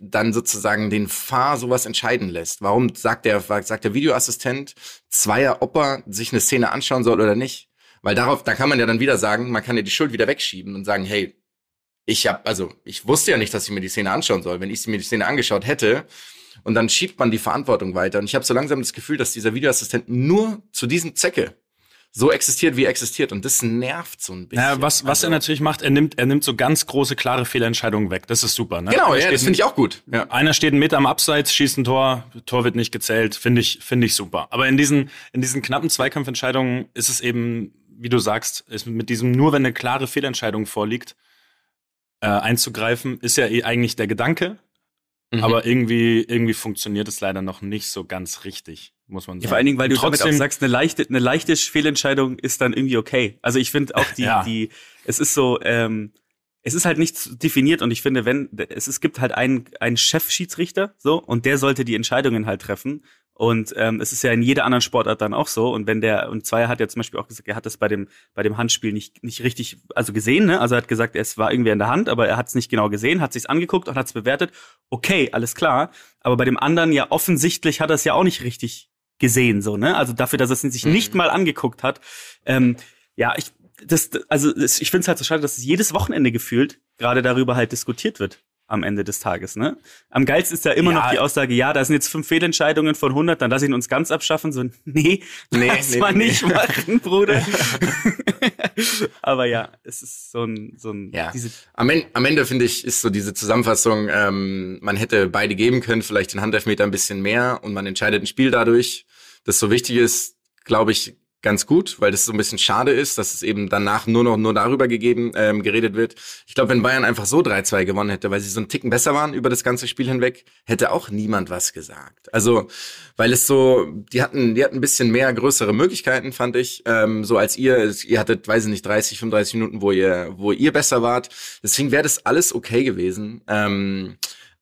dann sozusagen den Fahr sowas entscheiden lässt. Warum sagt der, sagt der Videoassistent Zweier, ob er sich eine Szene anschauen soll oder nicht? Weil darauf, da kann man ja dann wieder sagen, man kann ja die Schuld wieder wegschieben und sagen, hey, ich hab, also ich wusste ja nicht, dass ich mir die Szene anschauen soll. Wenn ich mir die Szene angeschaut hätte, und dann schiebt man die Verantwortung weiter. Und ich habe so langsam das Gefühl, dass dieser Videoassistent nur zu diesem Zwecke so existiert, wie er existiert. Und das nervt so ein bisschen. Ja, was, was also, er natürlich macht, er nimmt, er nimmt so ganz große, klare Fehlentscheidungen weg. Das ist super. Ne? Genau, ja, das finde ich auch gut. Ja. Einer steht ein Meter am Abseits, schießt ein Tor, Tor wird nicht gezählt. Finde ich, finde ich super. Aber in diesen, in diesen knappen Zweikampfentscheidungen ist es eben wie du sagst, ist mit diesem nur wenn eine klare Fehlentscheidung vorliegt, äh, einzugreifen, ist ja eh eigentlich der Gedanke. Mhm. Aber irgendwie, irgendwie funktioniert es leider noch nicht so ganz richtig, muss man sagen. Ja, vor allen Dingen, weil du trotzdem damit auch sagst, eine leichte, eine leichte Fehlentscheidung ist dann irgendwie okay. Also ich finde auch die, ja. die, es ist so, ähm, es ist halt nicht definiert und ich finde, wenn es, es gibt halt einen, einen Chefschiedsrichter so und der sollte die Entscheidungen halt treffen und ähm, es ist ja in jeder anderen Sportart dann auch so. Und wenn der, und Zweier hat ja zum Beispiel auch gesagt, er hat das bei dem, bei dem Handspiel nicht, nicht richtig, also gesehen, ne? Also er hat gesagt, es war irgendwie in der Hand, aber er hat es nicht genau gesehen, hat sich's angeguckt und hat es bewertet. Okay, alles klar. Aber bei dem anderen ja offensichtlich hat er es ja auch nicht richtig gesehen, so, ne? Also dafür, dass er es sich mhm. nicht mal angeguckt hat. Ähm, ja, ich, das, also ich finde es halt so schade, dass es jedes Wochenende gefühlt gerade darüber halt diskutiert wird am Ende des Tages. Ne? Am geilsten ist ja immer ja. noch die Aussage, ja, da sind jetzt fünf Fehlentscheidungen von 100, dann lass ihn uns ganz abschaffen. So, nee, nee [laughs] lass nee, mal nee. nicht machen, Bruder. [laughs] Aber ja, es ist so ein... So ein ja. Diese am, Ende, am Ende finde ich, ist so diese Zusammenfassung, ähm, man hätte beide geben können, vielleicht den Handelfmeter ein bisschen mehr und man entscheidet ein Spiel dadurch. Das so wichtig ist, glaube ich, ganz gut, weil das so ein bisschen schade ist, dass es eben danach nur noch nur darüber gegeben ähm, geredet wird. Ich glaube, wenn Bayern einfach so 3-2 gewonnen hätte, weil sie so einen Ticken besser waren über das ganze Spiel hinweg, hätte auch niemand was gesagt. Also, weil es so, die hatten, die hatten ein bisschen mehr größere Möglichkeiten, fand ich. Ähm, so als ihr, ihr hattet, weiß ich nicht, 30, 35 Minuten, wo ihr, wo ihr besser wart. Deswegen wäre das alles okay gewesen. Ähm,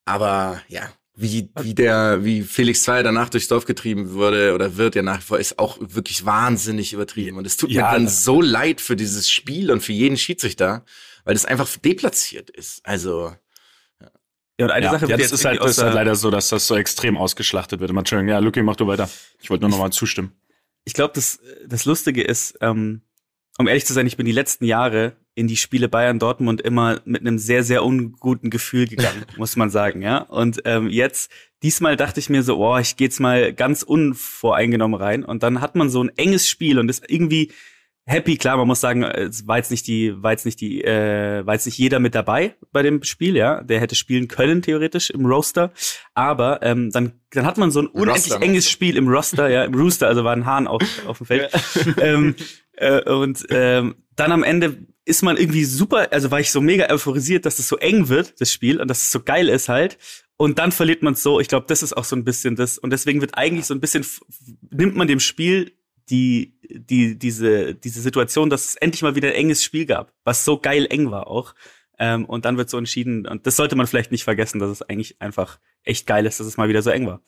aber ja, wie, wie der, wie Felix Zweier danach durchs Dorf getrieben wurde oder wird ja nach wie vor, ist auch wirklich wahnsinnig übertrieben. Und es tut ja, mir dann so leid für dieses Spiel und für jeden Schiedsrichter, weil das einfach deplatziert ist. Also. Ja, und eine ja, Sache ja, das ist halt, das ist halt leider so, dass das so extrem ausgeschlachtet wird. Entschuldigung, ja, Lucky, mach du weiter. Ich wollte nur noch mal zustimmen. Ich glaube, das, das Lustige ist, ähm, um ehrlich zu sein, ich bin die letzten Jahre in die Spiele Bayern Dortmund immer mit einem sehr sehr unguten Gefühl gegangen, [laughs] muss man sagen, ja. Und ähm, jetzt diesmal dachte ich mir so, oh, ich gehe jetzt mal ganz unvoreingenommen rein und dann hat man so ein enges Spiel und ist irgendwie happy. Klar, man muss sagen, es war jetzt nicht die, war jetzt nicht die, äh, war jetzt nicht jeder mit dabei bei dem Spiel, ja. Der hätte spielen können theoretisch im Roster, aber ähm, dann dann hat man so ein unendlich Roster enges Spiel im Roster, ja, im Rooster, also war ein Hahn auf, auf dem Feld. ähm, [laughs] äh, und ähm, dann am Ende ist man irgendwie super, also war ich so mega euphorisiert, dass es so eng wird, das Spiel, und dass es so geil ist halt. Und dann verliert man es so. Ich glaube, das ist auch so ein bisschen das. Und deswegen wird eigentlich so ein bisschen, nimmt man dem Spiel die, die, diese, diese Situation, dass es endlich mal wieder ein enges Spiel gab, was so geil eng war auch. Ähm, und dann wird so entschieden. Und das sollte man vielleicht nicht vergessen, dass es eigentlich einfach echt geil ist, dass es mal wieder so eng war.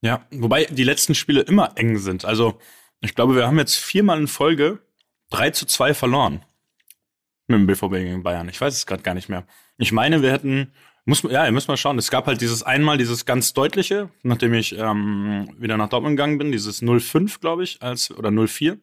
Ja, wobei die letzten Spiele immer eng sind. Also, ich glaube, wir haben jetzt viermal in Folge 3 zu 2 verloren. Mit dem BVB gegen Bayern. Ich weiß es gerade gar nicht mehr. Ich meine, wir hätten, muss, ja, ihr müsst mal schauen. Es gab halt dieses einmal, dieses ganz deutliche, nachdem ich ähm, wieder nach Dortmund gegangen bin, dieses 0-5, glaube ich, als, oder 0-4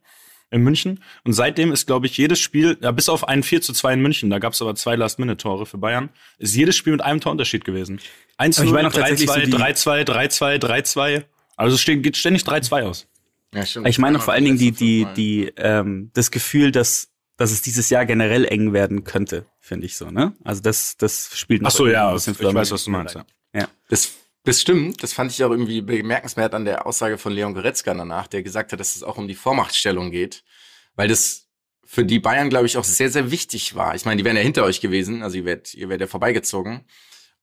in München. Und seitdem ist, glaube ich, jedes Spiel, ja, bis auf ein 4 zu 2 in München, da gab es aber zwei Last-Minute-Tore für Bayern, ist jedes Spiel mit einem Torunterschied gewesen. 1 0 3-2, 3-2, 3-2, 3-2. Also es steht, geht ständig 3-2 aus. Ja, stimmt. Ich meine vor allen Dingen die, die, die, ähm, das Gefühl, dass, dass es dieses Jahr generell eng werden könnte, finde ich so, ne? Also das, das spielt noch Ach so, ja, ich weiß, was du meinst, ja. ja. Das, das stimmt. Das fand ich auch irgendwie bemerkenswert an der Aussage von Leon Goretzka danach, der gesagt hat, dass es auch um die Vormachtstellung geht, weil das für die Bayern, glaube ich, auch sehr, sehr wichtig war. Ich meine, die wären ja hinter euch gewesen, also ihr werdet, ihr werdet ja vorbeigezogen.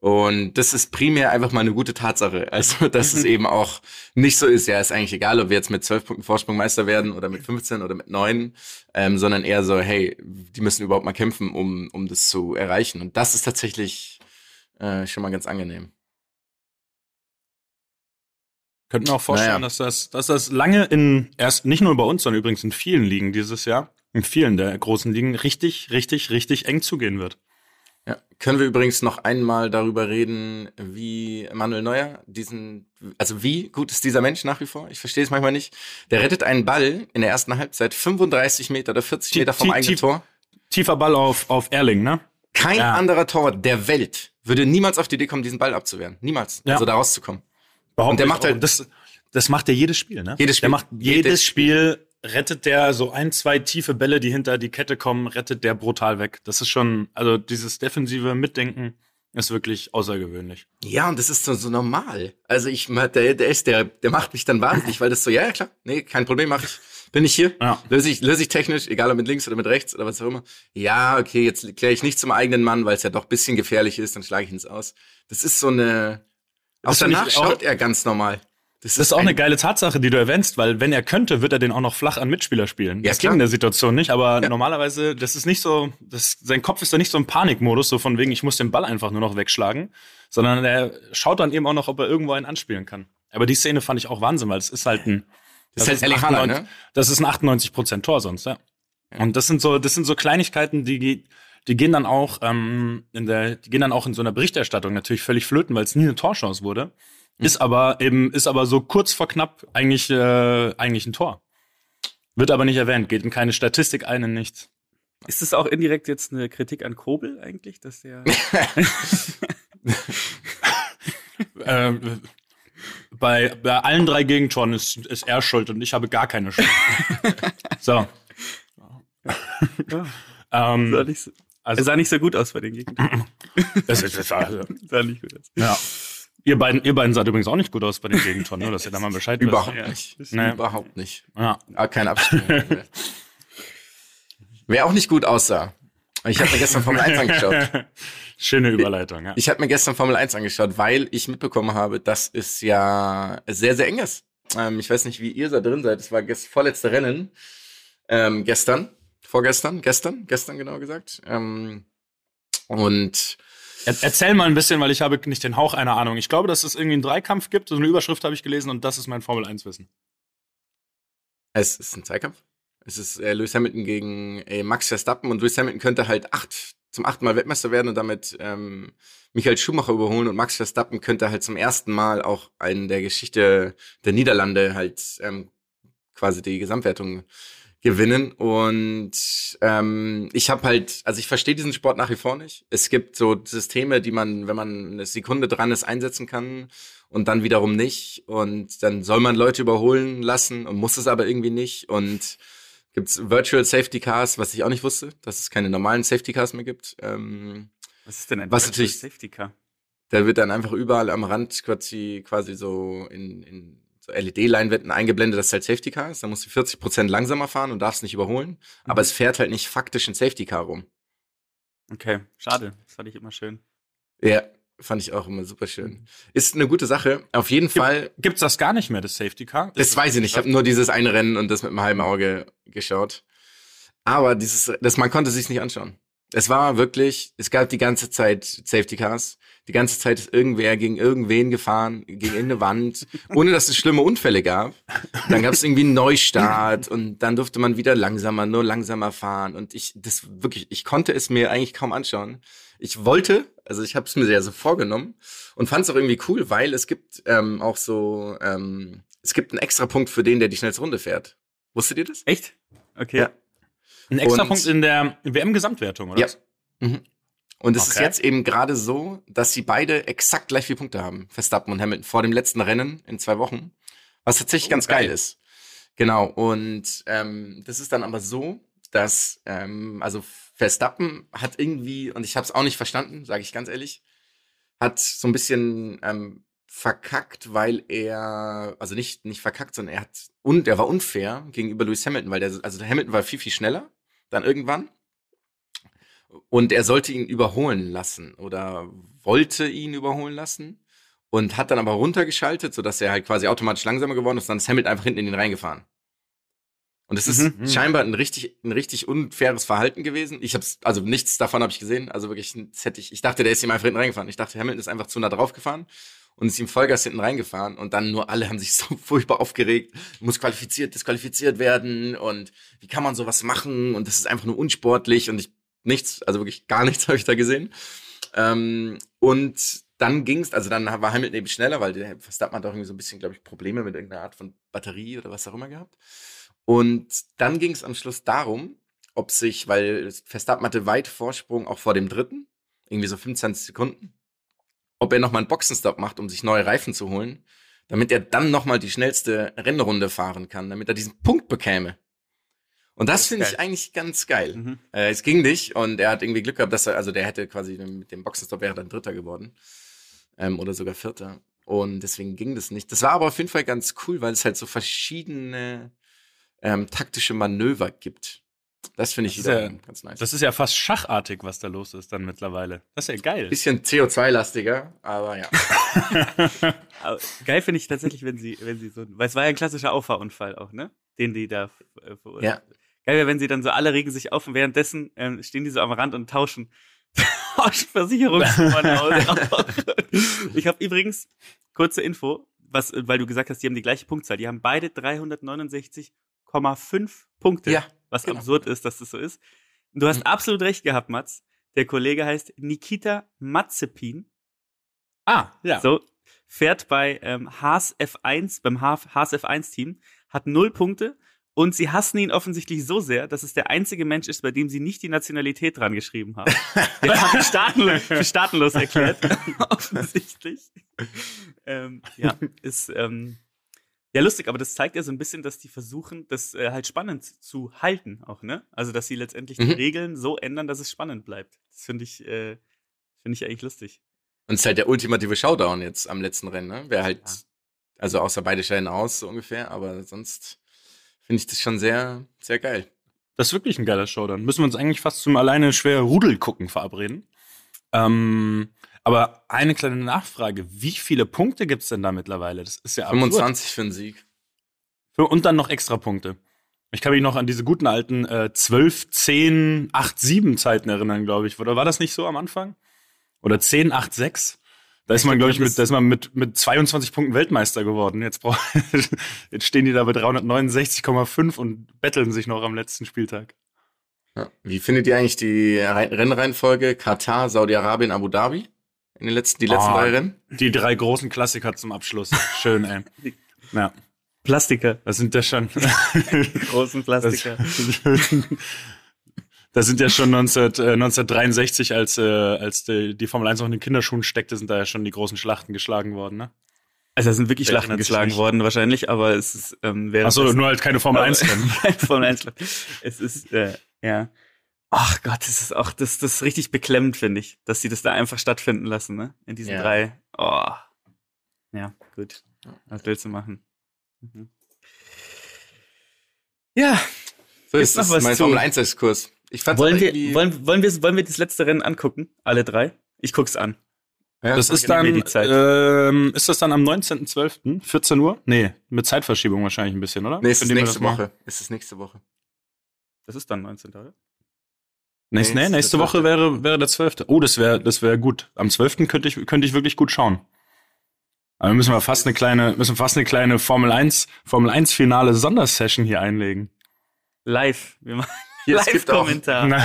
Und das ist primär einfach mal eine gute Tatsache. [laughs] Also, dass es eben auch nicht so ist, ja, ist eigentlich egal, ob wir jetzt mit zwölf Punkten Vorsprung Meister werden oder mit 15 oder mit neun, ähm, sondern eher so, hey, die müssen überhaupt mal kämpfen, um, um das zu erreichen. Und das ist tatsächlich äh, schon mal ganz angenehm. Könnten auch vorstellen, naja. dass das, dass das lange in erst nicht nur bei uns, sondern übrigens in vielen Ligen dieses Jahr, in vielen der großen Ligen richtig, richtig, richtig eng zugehen wird. Ja. Können wir übrigens noch einmal darüber reden, wie Manuel Neuer diesen, also wie gut ist dieser Mensch nach wie vor? Ich verstehe es manchmal nicht. Der rettet einen Ball in der ersten Halbzeit 35 Meter oder 40 Meter vom tief, eigenen Tor. Tiefer Ball auf, auf Erling, ne? Kein ja. anderer Torwart der Welt würde niemals auf die Idee kommen, diesen Ball abzuwehren. Niemals. Ja. Also da rauszukommen. Behaupte Und der macht halt, das, das macht er jedes Spiel, ne? Jedes Spiel. Der macht jedes, jedes Spiel rettet der so ein, zwei tiefe Bälle, die hinter die Kette kommen, rettet der brutal weg. Das ist schon, also dieses defensive Mitdenken ist wirklich außergewöhnlich. Ja, und das ist so, so normal. Also ich, der, der ist, der, der macht mich dann wahnsinnig, weil das so, ja, ja klar, nee, kein Problem, mach ich. Bin ich hier? Ja. Löse ich, löse ich technisch, egal ob mit links oder mit rechts oder was auch immer. Ja, okay, jetzt kläre ich nicht zum eigenen Mann, weil es ja doch bisschen gefährlich ist, dann schlage ich ins Aus. Das ist so eine. Auch danach schaut er ganz normal. Das, das ist auch eine geile Tatsache, die du erwähnst, weil wenn er könnte, wird er den auch noch flach an Mitspieler spielen. Ja, das ging in der Situation nicht, aber ja. normalerweise, das ist nicht so, das, sein Kopf ist da nicht so im Panikmodus, so von wegen, ich muss den Ball einfach nur noch wegschlagen, sondern er schaut dann eben auch noch, ob er irgendwo einen anspielen kann. Aber die Szene fand ich auch Wahnsinn, weil es ist halt ein, das, das, ist, halt 98, ne? das ist ein 98 Prozent Tor sonst, ja. ja. Und das sind so, das sind so Kleinigkeiten, die, die gehen dann auch ähm, in der, die gehen dann auch in so einer Berichterstattung natürlich völlig flöten, weil es nie eine Torchance wurde. Mhm. Ist aber eben, ist aber so kurz vor knapp eigentlich, äh, eigentlich ein Tor. Wird aber nicht erwähnt, geht in keine Statistik ein, in nichts. Ist das auch indirekt jetzt eine Kritik an Kobel eigentlich, dass der [laughs] [laughs] äh, bei, bei allen drei Gegentoren ist, ist er schuld und ich habe gar keine Schuld. [laughs] so. Ja. ähm, sah nicht so, also, sah nicht so gut aus bei den Gegentoren. das, ist, das sah, sah nicht gut aus. Ja. Ihr beiden, ihr beiden seid übrigens auch nicht gut aus bei den Gegentoren, nur dass ihr da mal Bescheid wisst. Überhaupt Ja. nicht. Nee. Überhaupt nicht. Ja. Ah, kein Abstimmung. [laughs] Wer auch nicht gut aussah. Ich habe mir gestern Formel 1 [laughs] angeschaut. Schöne Überleitung, ja. Ich habe mir gestern Formel 1 angeschaut, weil ich mitbekommen habe, dass es ja sehr, sehr eng ist. Ähm, ich weiß nicht, wie ihr da drin seid. Es war das vorletzte Rennen ähm, gestern, vorgestern, gestern, gestern genau gesagt. Ähm, und erzähl mal ein bisschen, weil ich habe nicht den Hauch einer Ahnung. Ich glaube, dass es irgendwie einen Dreikampf gibt. So eine Überschrift habe ich gelesen und das ist mein Formel 1 Wissen. es ist ein Zweikampf. Es ist äh, Lewis Hamilton gegen äh, Max Verstappen und Lewis Hamilton könnte halt acht, zum achten Mal Weltmeister werden und damit ähm, Michael Schumacher überholen und Max Verstappen könnte halt zum ersten Mal auch in der Geschichte der Niederlande halt ähm, quasi die Gesamtwertung gewinnen und ähm, ich habe halt, also ich verstehe diesen Sport nach wie vor nicht. Es gibt so Systeme, die man, wenn man eine Sekunde dran ist, einsetzen kann und dann wiederum nicht und dann soll man Leute überholen lassen und muss es aber irgendwie nicht und gibt's Virtual Safety Cars, was ich auch nicht wusste, dass es keine normalen Safety Cars mehr gibt. Ähm, Was ist denn ein Was Virtual natürlich- Safety Car? da wird dann einfach überall am Rand quasi, quasi so in, in so LED-Leinwänden eingeblendet, dass es halt Safety Car ist. Da musst du 40 Prozent langsamer fahren und darfst nicht überholen. Aber Mhm. es fährt halt nicht faktisch ein Safety Car rum. Okay, schade. Das fand ich immer schön. Ja, fand ich auch immer super schön. Ist eine gute Sache. Auf jeden Fall. Gibt's das gar nicht mehr, das Safety Car? Das weiß ich nicht. Ich habe nur dieses eine Rennen und das mit einem halben Auge geschaut. Aber dieses, das, man konnte sich nicht anschauen. Es war wirklich, es gab die ganze Zeit Safety Cars. Die ganze Zeit ist irgendwer gegen irgendwen gefahren, gegen irgendeine Wand, ohne dass es schlimme Unfälle gab. Dann gab es irgendwie einen Neustart und dann durfte man wieder langsamer, nur langsamer fahren. Und ich, das wirklich, ich konnte es mir eigentlich kaum anschauen. Ich wollte, also ich habe es mir sehr so vorgenommen und fand es auch irgendwie cool, weil es gibt ähm, auch so, ähm, es gibt einen extra Punkt für den, der die schnellste Runde fährt. Wusstet ihr das? Echt? Okay. Ja. Ein extra Und- Punkt in der WM-Gesamtwertung, oder? Ja. Mhm. Und es ist Okay. jetzt eben gerade so, dass sie beide exakt gleich viele Punkte haben, Verstappen und Hamilton, vor dem letzten Rennen in zwei Wochen. Was tatsächlich Oh, ganz geil. geil. ist. Genau. Und ähm, das ist dann aber so, dass ähm, also Verstappen hat irgendwie, und ich habe es auch nicht verstanden, sage ich ganz ehrlich, hat so ein bisschen ähm, verkackt, weil er, also nicht nicht verkackt, sondern er hat und er war unfair gegenüber Lewis Hamilton, weil der, also der Hamilton war viel viel schneller dann irgendwann und er sollte ihn überholen lassen oder wollte ihn überholen lassen und hat dann aber runtergeschaltet, sodass er halt quasi automatisch langsamer geworden ist. Dann ist Hamilton einfach hinten in den reingefahren. Und es ist Mhm. scheinbar ein richtig, ein richtig unfaires Verhalten gewesen. Ich hab's, also nichts davon habe ich gesehen. Also wirklich, hätte ich, ich dachte, der ist ihm einfach hinten reingefahren. Ich dachte, Hamilton ist einfach zu nah drauf gefahren und ist ihm Vollgas hinten reingefahren. Und dann nur alle haben sich [laughs] so furchtbar aufgeregt. Muss qualifiziert, disqualifiziert werden und wie kann man sowas machen? Und das ist einfach nur unsportlich und ich, nichts, also wirklich gar nichts [laughs] habe ich da gesehen. Ähm, und dann ging's, also dann war Hamilton eben schneller, weil der Verstappen hat auch irgendwie so ein bisschen, glaube ich, Probleme mit irgendeiner Art von Batterie oder was auch immer gehabt. Und dann ging's am Schluss darum, ob sich, weil Verstappen hatte weit Vorsprung auch vor dem dritten, irgendwie so 25 Sekunden, ob er nochmal einen Boxenstopp macht, um sich neue Reifen zu holen, damit er dann nochmal die schnellste Rennrunde fahren kann, damit er diesen Punkt bekäme. Und das, Das finde ich eigentlich ganz geil. Mhm. Äh, es ging nicht und er hat irgendwie Glück gehabt, dass er, also der hätte quasi mit dem Boxenstopp wäre dann Dritter geworden. Ähm, oder sogar Vierter. Und deswegen ging das nicht. Das war aber auf jeden Fall ganz cool, weil es halt so verschiedene ähm, taktische Manöver gibt. Das finde ich Das ja- ganz nice. Das ist ja fast schachartig, was da los ist dann mittlerweile. Das ist ja geil. Bisschen CO2-lastiger, aber ja. [laughs] Aber geil finde ich tatsächlich, wenn sie, wenn sie so, weil es war ja ein klassischer Auffahrunfall auch, ne? Den die da äh, verursacht. Ja. Geil wäre, wenn sie dann so alle regen sich auf und währenddessen ähm, stehen die so am Rand und tauschen, [laughs] tauschen Versicherungsnummern aus. [laughs] ich habe übrigens kurze Info, was, äh, weil du gesagt hast, die haben die gleiche Punktzahl. Die haben beide 369,5 Punkte. Ja, was genau. absurd ist, dass das so ist. Du hast Mhm. absolut recht gehabt, Mats. Der Kollege heißt Nikita Mazepin. ah, ja. So, fährt bei ähm, Haas F1, beim Haas Haas F1-Team, hat null Punkte und sie hassen ihn offensichtlich so sehr, dass es der einzige Mensch ist, bei dem sie nicht die Nationalität dran geschrieben haben. Der hat ihn staatenlos, für staatenlos erklärt, [laughs] offensichtlich. Ähm, ja, ist ähm, ja lustig, aber das zeigt ja so ein bisschen, dass die versuchen, das äh, halt spannend zu halten, auch, ne? Also, dass sie letztendlich die Mhm. Regeln so ändern, dass es spannend bleibt. Das finde ich, äh, finde ich eigentlich lustig. Und es ist halt der ultimative Showdown jetzt am letzten Rennen, ne? Wäre halt, also außer beide scheiden aus, so ungefähr, aber sonst finde ich das schon sehr, sehr geil. Das ist wirklich ein geiler Showdown. Müssen wir uns eigentlich fast zum alleine schwer Rudel gucken verabreden. Ähm, aber eine kleine Nachfrage. Wie viele Punkte gibt's denn da mittlerweile? Das ist ja 25 für einen Sieg. Und dann noch extra Punkte. Ich kann mich noch an diese guten alten äh, 12, 10, 8, 7 Zeiten erinnern, glaube ich. Oder war das nicht so am Anfang? Oder 10, 8, 6? Da ist man, glaube ich, mit, da ist man mit, mit 22 Punkten Weltmeister geworden. Jetzt, brauch, [laughs] jetzt stehen die da bei 369,5 und betteln sich noch am letzten Spieltag. Ja. Wie findet ihr eigentlich die Rennreihenfolge Katar, Saudi-Arabien, Abu Dhabi? In den letzten, die letzten oh, drei Rennen? Die drei großen Klassiker zum Abschluss. Schön, ey. [laughs] Ja. Plastiker. Das sind ja schon. großen [laughs] Plastiker. Das sind ja schon 19, äh, 1963, als, äh, als die, die Formel 1 noch in den Kinderschuhen steckte, sind da ja schon die großen Schlachten geschlagen worden, ne? Also da sind wirklich Schlachten geschlagen worden wahrscheinlich, aber es ist ähm, wäre Achso, nur halt keine Formel 1 Rennen. [laughs] Formel 1 Es ist äh, ja. Ach Gott, das ist auch das das ist richtig beklemmend finde ich, dass sie das da einfach stattfinden lassen, ne? In diesen ja. drei. Oh. Ja, gut. Was willst du machen? Mhm. Ja. So ist das mein Formel 1 Exkurs. Ich fand's wollen, wir, wollen, wollen, wir, wollen wir das letzte Rennen angucken? Alle drei? Ich guck's an. Ja, das ist dann, ähm, ist das dann am 19.12., 14 Uhr? Nee, mit Zeitverschiebung wahrscheinlich ein bisschen, oder? Nee, ist es nächste Woche. Ist es nächste Woche. Das ist dann 19. oder? Nächste, nee, nächste Woche wäre, wäre der 12. Oh, das wäre, das wäre gut. Am 12. könnte ich, könnte ich wirklich gut schauen. Aber wir müssen wir fast eine kleine, müssen fast eine kleine Formel 1, Formel 1 Finale Sondersession hier einlegen. Live. Wir machen Live-Kommentar. [laughs]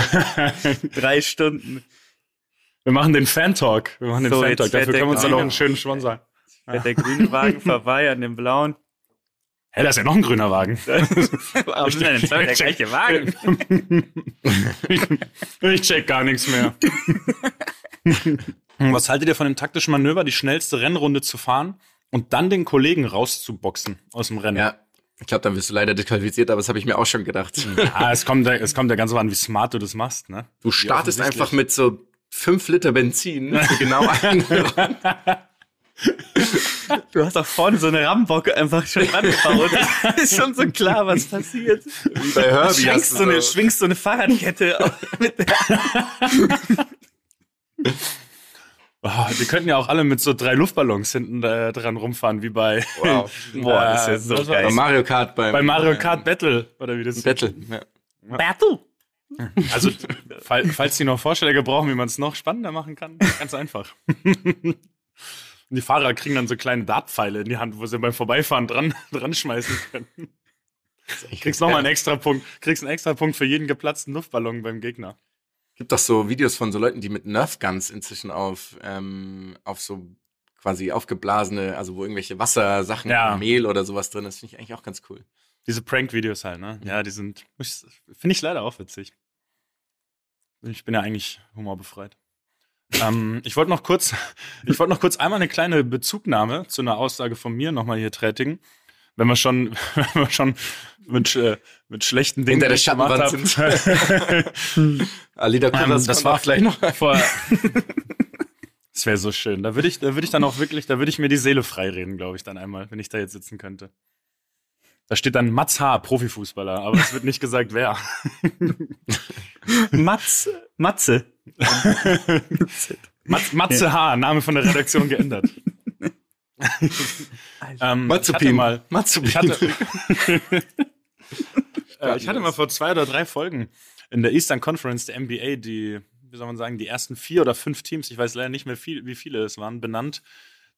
Drei Stunden. Wir machen den Fan-Talk. Wir machen den so, Fan-Talk. Dafür können wir uns dann noch einen schönen Sponsor. Fährt der grüne Wagen vorbei an dem blauen. Hä, da ist ja noch ein grüner Wagen. [laughs] Warum sind denn zwei der gleiche Wagen? [laughs] ich check gar nichts mehr. Was haltet ihr von dem taktischen Manöver, die schnellste Rennrunde zu fahren und dann den Kollegen rauszuboxen aus dem Rennen? Ja, ich glaube, dann wirst du leider disqualifiziert, aber das habe ich mir auch schon gedacht. Ja, es kommt, es kommt ja ganz so an, wie smart du das machst, ne? Du startest einfach mit so fünf Liter Benzin für genau [laughs] einen Du hast auch vorne so eine Rambock einfach schon [laughs] rangebaut. ist schon so klar, was passiert. Wie bei Herbie schwingst, so eine, schwingst so eine Fahrradkette [laughs] mit der Oh, die könnten ja auch alle mit so drei Luftballons hinten äh, dran rumfahren, wie bei wow. [laughs] Boah, das ist ja so geil. Bei Mario Kart beim, bei Mario Kart Battle oder wie das Battle. Ja. Battle. Also falls die noch Vorschläge brauchen, wie man es noch spannender machen kann, ganz einfach. Und die Fahrer kriegen dann so kleine Dartpfeile in die Hand, wo sie beim Vorbeifahren dran, dran schmeißen können. Kriegst nochmal einen extra Punkt, kriegst einen extra Punkt für jeden geplatzten Luftballon beim Gegner gibt doch so Videos von so Leuten, die mit Nerf Guns inzwischen auf, ähm, auf so quasi aufgeblasene, also wo irgendwelche Wassersachen, ja. Mehl oder sowas drin ist, finde ich eigentlich auch ganz cool. Diese Prank-Videos halt, ne? Ja, die sind, finde ich leider auch witzig. Ich bin ja eigentlich humorbefreit. ähm, ich wollte noch kurz, [laughs] ich wollte noch kurz einmal eine kleine Bezugnahme zu einer Aussage von mir nochmal hier tätigen wenn wir schon, [laughs] wenn wir schon mit, äh, mit schlechten Dingen hinter der Schattenwand sind. [laughs] Alida ähm, das, das war vielleicht noch vor. [laughs] das wäre so schön. Da würde ich, da würde ich dann auch wirklich, da würde ich mir die Seele freireden, glaube ich, dann einmal, wenn ich da jetzt sitzen könnte. Da steht dann Mats H., Profifußballer, aber es wird nicht gesagt, wer. Mats, Matze. Matze, Matze H., Name von der Redaktion geändert [laughs] ähm, Matzupin. mal. Matzupin. Ich hatte, [laughs] äh, ich hatte mal vor zwei oder drei Folgen in der Eastern Conference der NBA die, wie soll man sagen, die ersten vier oder fünf Teams, ich weiß leider nicht mehr viel, wie viele es waren, benannt,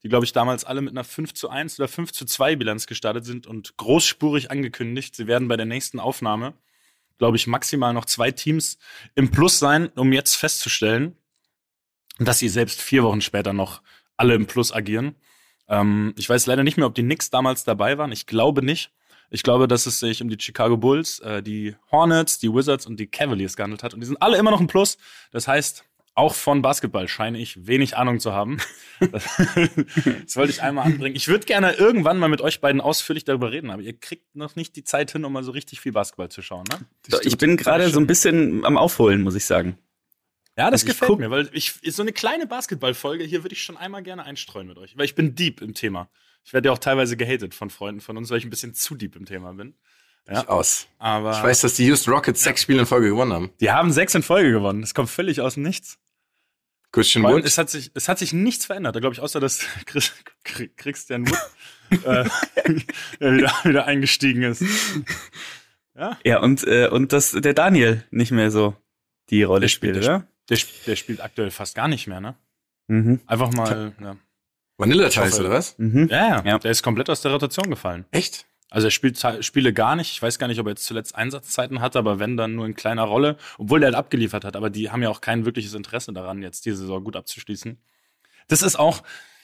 die, glaube ich, damals alle mit einer 5 zu 1 oder 5 zu 2 Bilanz gestartet sind und großspurig angekündigt, sie werden bei der nächsten Aufnahme, glaube ich, maximal noch zwei Teams im Plus sein, um jetzt festzustellen, dass sie selbst vier Wochen später noch alle im Plus agieren. Ähm, ich weiß leider nicht mehr, ob die Knicks damals dabei waren. Ich glaube nicht. Ich glaube, dass es sich um die Chicago Bulls, äh, die Hornets, die Wizards und die Cavaliers gehandelt hat. Und die sind alle immer noch ein Plus. Das heißt, auch von Basketball scheine ich wenig Ahnung zu haben. [laughs] Das, wollte ich einmal anbringen. Ich würde gerne irgendwann mal mit euch beiden ausführlich darüber reden, aber ihr kriegt noch nicht die Zeit hin, um mal so richtig viel Basketball zu schauen. Ne? Ich bin gerade so ein bisschen am Aufholen, muss ich sagen. Ja, das Also ich gefällt guck- mir, weil ich so eine kleine Basketballfolge hier würde ich schon einmal gerne einstreuen mit euch, weil ich bin deep im Thema. Ich werde ja auch teilweise gehatet von Freunden von uns, weil ich ein bisschen zu deep im Thema bin. Ja, Aus. aber Ich weiß, dass die Houston Rockets sechs Spiele in Folge gewonnen haben. die haben sechs in Folge gewonnen. Das kommt völlig aus dem Nichts. Christian Wood. es hat sich, es hat sich nichts verändert. Da glaube ich, außer dass [laughs] Chris, Christian Wood [laughs] äh, der wieder, wieder eingestiegen ist. Ja, Ja, und, äh, und dass der Daniel nicht mehr so die Rolle spielt, spielt- der oder? Der, sp- der spielt aktuell fast gar nicht mehr, ne? Mhm. Einfach mal, ja. Vanilla Tice, oder was? Mhm. Ja, ja, Ja. der ist komplett aus der Rotation gefallen. Echt? Also er spielt Spiele gar nicht. Ich weiß gar nicht, ob er jetzt zuletzt Einsatzzeiten hatte, aber wenn dann nur in kleiner Rolle, obwohl er halt abgeliefert hat. Aber die haben ja auch kein wirkliches Interesse daran, jetzt die Saison gut abzuschließen. Das ist auch,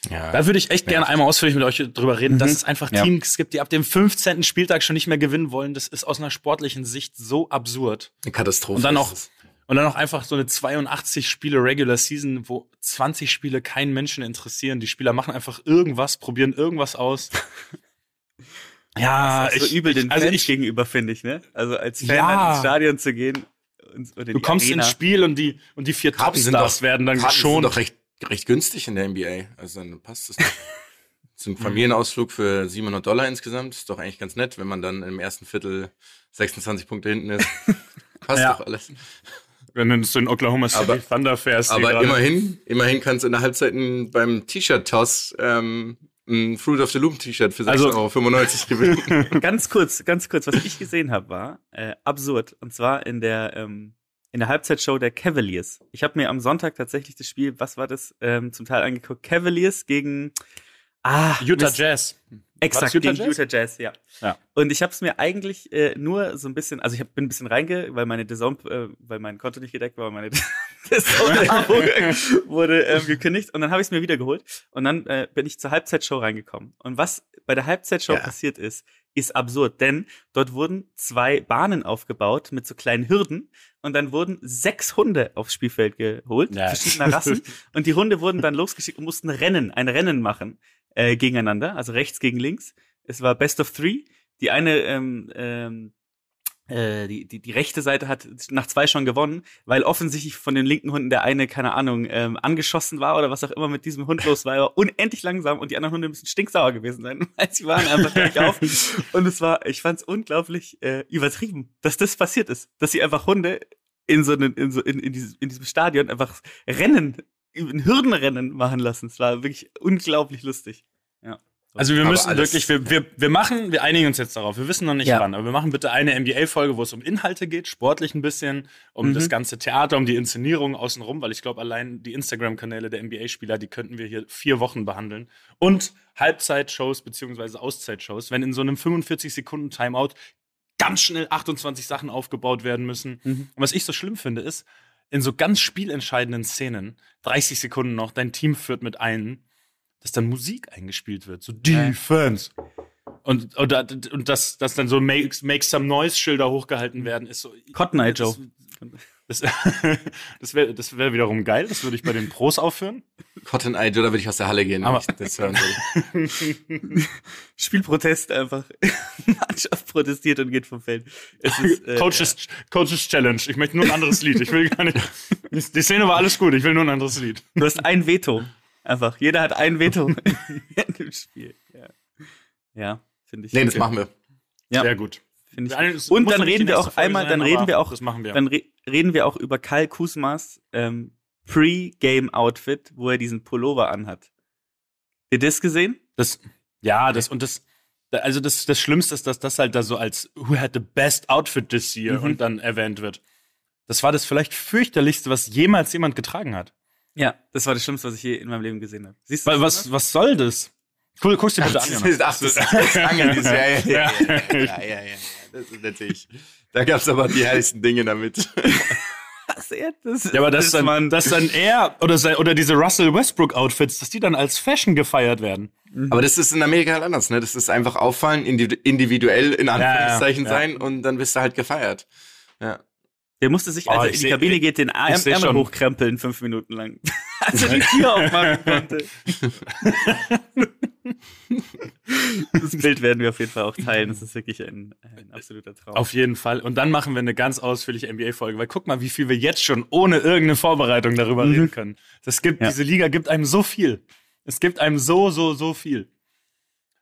Ja. da würde ich echt gerne einmal ausführlich mit euch drüber reden, dass Mhm. es einfach Ja. Teams gibt, die ab dem 15. Spieltag schon nicht mehr gewinnen wollen. Das ist aus einer sportlichen Sicht so absurd. Eine Katastrophe. Und dann es. Und dann noch einfach so eine 82 Spiele Regular Season, wo 20 Spiele keinen Menschen interessieren. Die Spieler machen einfach irgendwas, probieren irgendwas aus. [laughs] Ja, Das ist so übel den also Fans ich, gegenüber, finde ich, ne? Also als Fan Ja. dann ins Stadion zu gehen und, oder in Du kommst Arena. ins Spiel und die, und die vier Karten sind Topstars doch- werden dann Karten sind geschont. doch recht, recht günstig in der NBA. Also dann passt es. doch. [laughs] So ein Familienausflug für 700 Dollar insgesamt ist doch eigentlich ganz nett, wenn man dann im ersten Viertel 26 Punkte hinten ist. [laughs] Passt Ja. doch alles. Wenn du so in Oklahoma City Aber- Thunder fährst. Aber immerhin, immerhin kannst du in der Halbzeit beim T-Shirt-Toss ähm, ein Fruit of the Loom T-Shirt für Also- 6,95 Euro [laughs] gewinnen. Ganz kurz, ganz kurz, was ich gesehen habe, war äh, absurd. Und zwar in der ähm, in der Halbzeitshow der Cavaliers. Ich habe mir am Sonntag tatsächlich das Spiel, was war das, ähm, zum Teil angeguckt. Cavaliers gegen ah, Utah Mist. Jazz. Exakt, Utah gegen Jazz? Utah Jazz, ja. Ja. Und ich habe es mir eigentlich äh, nur so ein bisschen, also ich hab, bin ein bisschen reinge, weil meine DAZN, äh, weil mein Konto nicht gedeckt war, weil meine [laughs] DAZN [laughs] wurde ähm, gekündigt und dann habe ich es mir wieder geholt und dann äh, bin ich zur Halbzeitshow reingekommen. Und was bei der Halbzeitshow Ja. passiert ist, ist absurd, denn dort wurden zwei Bahnen aufgebaut mit so kleinen Hürden und dann wurden sechs Hunde aufs Spielfeld geholt, Ja. verschiedener Rassen [laughs] und die Hunde wurden dann losgeschickt und mussten Rennen, ein Rennen machen äh, gegeneinander, also rechts gegen links. Es war Best of Three. Die eine, ähm, ähm, äh, die, die, die rechte Seite hat nach zwei schon gewonnen, weil offensichtlich von den linken Hunden der eine, keine Ahnung, ähm, angeschossen war oder was auch immer mit diesem Hund los war. Er war unendlich langsam und die anderen Hunde müssen stinksauer gewesen sein, [laughs] weil sie waren einfach gleich auf. Und es war, ich fand es unglaublich äh, übertrieben, dass das passiert ist, dass sie einfach Hunde in so, einen, in, so in, in, diesem, in diesem Stadion einfach Rennen, ein Hürdenrennen machen lassen. Es war wirklich unglaublich lustig. Ja. Also wir Aber müssen alles- wirklich, wir, wir, wir machen, wir einigen uns jetzt darauf. Wir wissen noch nicht Ja. wann, aber wir machen bitte eine NBA-Folge, wo es um Inhalte geht, sportlich ein bisschen, um Mhm. das ganze Theater, um die Inszenierung außenrum, weil ich glaube, allein die Instagram-Kanäle der NBA-Spieler, die könnten wir hier vier Wochen behandeln. Und Halbzeitshows beziehungsweise Auszeitshows, wenn in so einem 45 Sekunden Timeout ganz schnell 28 Sachen aufgebaut werden müssen. Mhm. Und was ich so schlimm finde, ist, in so ganz spielentscheidenden Szenen, 30 Sekunden noch, dein Team führt mit ein, dass dann Musik eingespielt wird. So Defense. Und, und, und dass, dass dann so make, make some noise Schilder hochgehalten werden, ist so. Cotton Eye Joe. Das, [laughs] das, das wäre das wär wiederum geil. Das würde ich bei den Pros aufführen. Cotton Eye Joe, da würde ich aus der Halle gehen, wenn Aber- ich das hören würde. [laughs] Spielprotest einfach. [laughs] Mannschaft protestiert und geht vom Feld. Es ist, äh, Coaches, Coaches Challenge. Ich möchte nur ein anderes Lied. Ich will gar nicht. Die Szene war alles gut. Ich will nur ein anderes Lied. Du hast ein Veto. Einfach. Jeder hat ein Veto in dem Spiel. Ja, ja finde ich. Nee, das okay. machen wir. Ja. Sehr gut finde ich. Also, und dann reden wir auch einmal, dann reden wir auch, das machen wir. dann re reden wir auch über Karl Kusmas ähm, Pre-Game-Outfit, wo er diesen Pullover anhat. Habt ihr das gesehen? Das, ja, das und das, also das, das Schlimmste ist, dass das halt da so als Who had the best outfit this year mhm. und dann erwähnt wird. Das war das vielleicht fürchterlichste, was jemals jemand getragen hat. Ja, das war das Schlimmste, was ich je in meinem Leben gesehen habe. Siehst du? Weil, was, was, soll das? Cool, guckst du dir bitte [laughs] an. Ach, das ist Angel, die Serie. Ja, ja, ja. ja. ja, ja das ist natürlich, da gab's aber die herrlichsten Dinge damit. Was er das Ja, aber das, dann, man, dass dann er oder, sein, oder diese Russell Westbrook Outfits, dass die dann als Fashion gefeiert werden. Aber das ist in Amerika halt anders, ne? Das ist einfach auffallen, individu- individuell in Anführungszeichen ja, ja. sein und dann bist du halt gefeiert. Ja. Der musste sich, Oh, als er in die seh- Kabine geht, den Arm seh Ärmel hochkrempeln, fünf Minuten lang. [laughs] als er die Tür aufmachen konnte. [laughs] das [laughs] Bild werden wir auf jeden Fall auch teilen. Das ist wirklich ein, ein absoluter Traum. Auf jeden Fall. Und dann machen wir eine ganz ausführliche NBA-Folge, weil guck mal, wie viel wir jetzt schon ohne irgendeine Vorbereitung darüber mhm. reden können. Das gibt, ja. diese Liga gibt einem so viel. Es gibt einem so, so, so viel.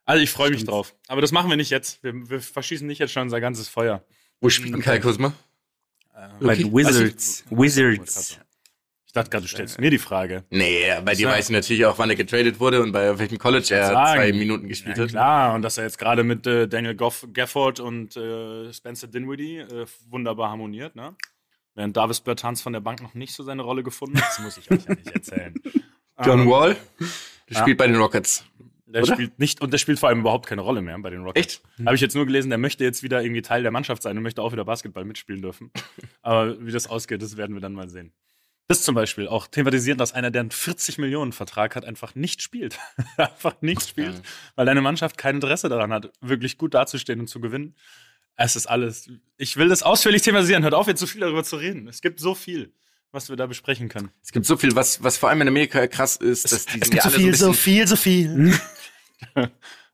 Also ich freue mich drauf. Aber das machen wir nicht jetzt. Wir, wir, verschießen nicht jetzt schon unser ganzes Feuer. Wo spielt denn Kai Kusma? Äh, bei den Wizards. Also, Wizards dachte gerade, du stellst mir die Frage. Nee, bei dir weiß ich natürlich auch, wann er getradet wurde und bei welchem College er sagen. zwei Minuten gespielt ja, hat. Klar, und dass er jetzt gerade mit äh, Daniel Goff, Gafford und äh, Spencer Dinwiddie äh, wunderbar harmoniert, ne? Während Davis Bertans von der Bank noch nicht so seine Rolle gefunden hat, das muss ich euch ja nicht erzählen. [laughs] John um, ähm, Wall, der ja. spielt bei den Rockets. Der Oder? spielt nicht und der spielt vor allem überhaupt keine Rolle mehr bei den Rockets. Echt? Habe ich jetzt nur gelesen, der möchte jetzt wieder irgendwie Teil der Mannschaft sein und möchte auch wieder Basketball mitspielen dürfen. [laughs] Aber wie das ausgeht, das werden wir dann mal sehen. Das zum Beispiel auch thematisieren, dass einer, der einen 40 Millionen Vertrag hat, einfach nicht spielt. [laughs] einfach nicht spielt, weil deine Mannschaft kein Interesse daran hat, wirklich gut dazustehen und zu gewinnen. Es ist alles. Ich will das ausführlich thematisieren. Hört auf, jetzt so viel darüber zu reden. Es gibt so viel, was wir da besprechen können. Es gibt so viel, was, was vor allem in Amerika krass ist, dass die es gibt so viel, so, so viel, so viel. [laughs]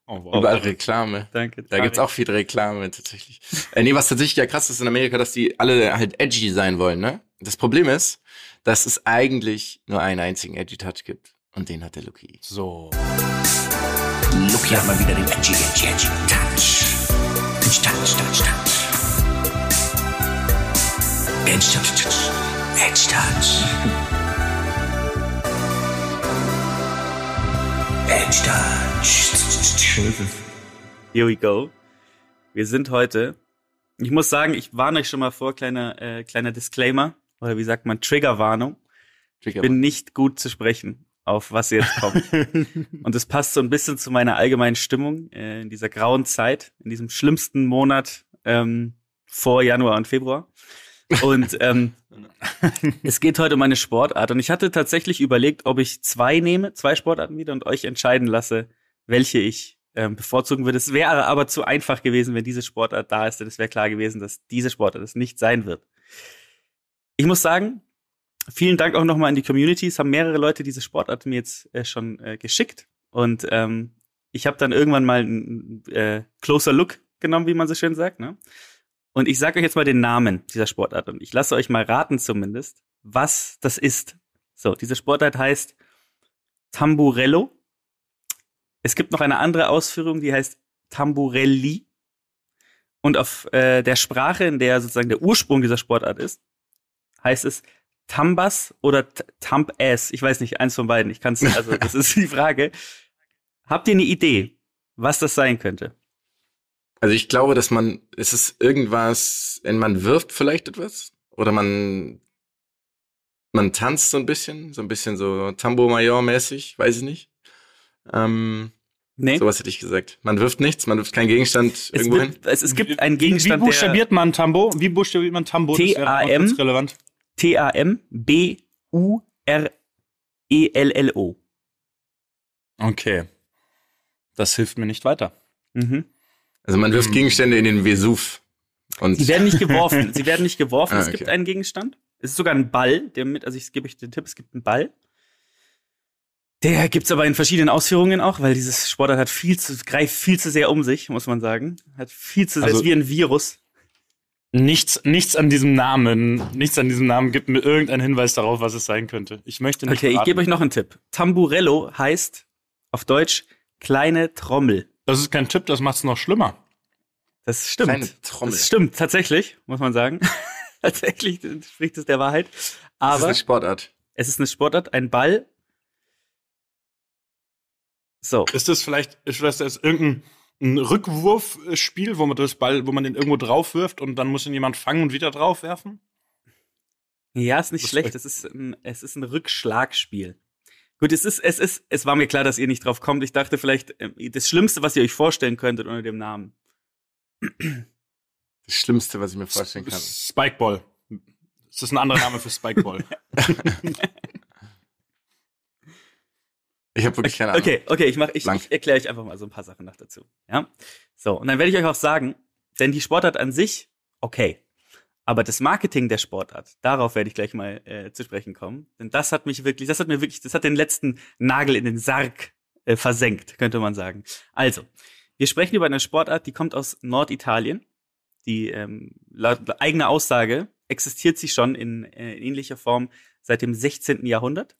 Oh, wow. Überall Reklame. Danke. Da gibt's auch viel Reklame tatsächlich. äh, nee, was tatsächlich ja krass ist in Amerika, dass die alle halt edgy sein wollen, ne? Das Problem ist, dass es eigentlich nur einen einzigen Edgy Touch gibt. Und den hat der Lucky. So. Lucky hat mal wieder den Edgy, Edgy, Edgy Touch. Edgy Touch, Touch, Touch. Edgy Touch, Touch. Edgy Touch. Edgy Touch. Here we go. Wir sind heute. Ich muss sagen, ich warne euch schon mal vor, kleiner, äh, kleiner Disclaimer oder wie sagt man, Triggerwarnung. Trigger ich bin nicht gut zu sprechen, auf was jetzt kommt. [laughs] und es passt so ein bisschen zu meiner allgemeinen Stimmung äh, in dieser grauen Zeit, in diesem schlimmsten Monat ähm, vor Januar und Februar. Und ähm, [laughs] es geht heute um eine Sportart. Und ich hatte tatsächlich überlegt, ob ich zwei nehme, zwei Sportarten wieder und euch entscheiden lasse, welche ich ähm, bevorzugen würde. Es wäre aber zu einfach gewesen, wenn diese Sportart da ist, denn es wäre klar gewesen, dass diese Sportart es nicht sein wird. Ich muss sagen, vielen Dank auch nochmal an die Community. Es haben mehrere Leute diese Sportart mir jetzt äh, schon äh, geschickt. Und ähm, ich habe dann irgendwann mal einen äh, closer Look genommen, wie man so schön sagt. Ne? Und ich sage euch jetzt mal den Namen dieser Sportart und ich lasse euch mal raten zumindest, was das ist. So, diese Sportart heißt Tamburello. Es gibt noch eine andere Ausführung, die heißt Tamburelli. Und auf äh, der Sprache, in der sozusagen der Ursprung dieser Sportart ist, heißt es Tambas oder Tamp-Ass? Ich weiß nicht, eins von beiden. Ich kann es, also [laughs] das ist die Frage. Habt ihr eine Idee, was das sein könnte? Also ich glaube, dass man, ist es irgendwas, wenn man wirft vielleicht etwas? Oder man, man tanzt so ein bisschen, so ein bisschen so Tambo-Major-mäßig, weiß ich nicht. Ähm, Nee. Sowas hätte ich gesagt. Man wirft nichts, man wirft keinen Gegenstand es irgendwo hin. Es, es, gibt einen Gegenstand. Wie, wie buchstabiert man Tambo? Wie buchstabiert man Tambo? T-A-M. relevant. T-A-M-B-U-R-E-L-L-O. Okay. Das hilft mir nicht weiter. Mhm. Also man wirft hm. Gegenstände in den Vesuv. Und Sie werden nicht geworfen. [laughs] Sie werden nicht geworfen. ah, okay. Es gibt einen Gegenstand. Es ist sogar ein Ball, der mit, also ich gebe euch den Tipp, es gibt einen Ball. Der gibt's aber in verschiedenen Ausführungen auch, weil dieses Sportart hat viel zu, greift viel zu sehr um sich, muss man sagen. Hat viel zu sehr, also, ist wie ein Virus. Nichts, nichts an diesem Namen, nichts an diesem Namen gibt mir irgendeinen Hinweis darauf, was es sein könnte. Ich möchte nicht. Okay, beraten. ich gebe euch noch einen Tipp. Tamburello heißt auf Deutsch kleine Trommel. Das ist kein Tipp, das macht's noch schlimmer. Das stimmt. Kleine Trommel. Das stimmt, tatsächlich, muss man sagen. [laughs] tatsächlich spricht es der Wahrheit. Aber. Es ist eine Sportart. Es ist eine Sportart, ein Ball. So. Ist das vielleicht, ist das irgendein ein Rückwurfspiel, wo man das Ball, wo man den irgendwo drauf wirft und dann muss ihn jemand fangen und wieder drauf werfen? Ja, ist nicht das schlecht. Es ist ein, es ist ein Rückschlagspiel. Gut, es ist, es ist, es war mir klar, dass ihr nicht drauf kommt. Ich dachte vielleicht, ähm, das Schlimmste, was ihr euch vorstellen könntet unter dem Namen. Das Schlimmste, was ich mir vorstellen kann. Spikeball. Das ist ein anderer Name für Spikeball. [laughs] [laughs] Ich habe wirklich keine Ahnung. Okay, okay, ich mach, ich, ich erkläre euch einfach mal so ein paar Sachen noch dazu. Ja, so und dann werde ich euch auch sagen, denn die Sportart an sich, okay, aber das Marketing der Sportart, darauf werde ich gleich mal äh, zu sprechen kommen, denn das hat mich wirklich, das hat mir wirklich, das hat den letzten Nagel in den Sarg äh, versenkt, könnte man sagen. Also, Wir sprechen über eine Sportart, die kommt aus Norditalien. Die ähm, laut eigener Aussage existiert sie schon in, äh, ähnlicher Form seit dem 16. Jahrhundert.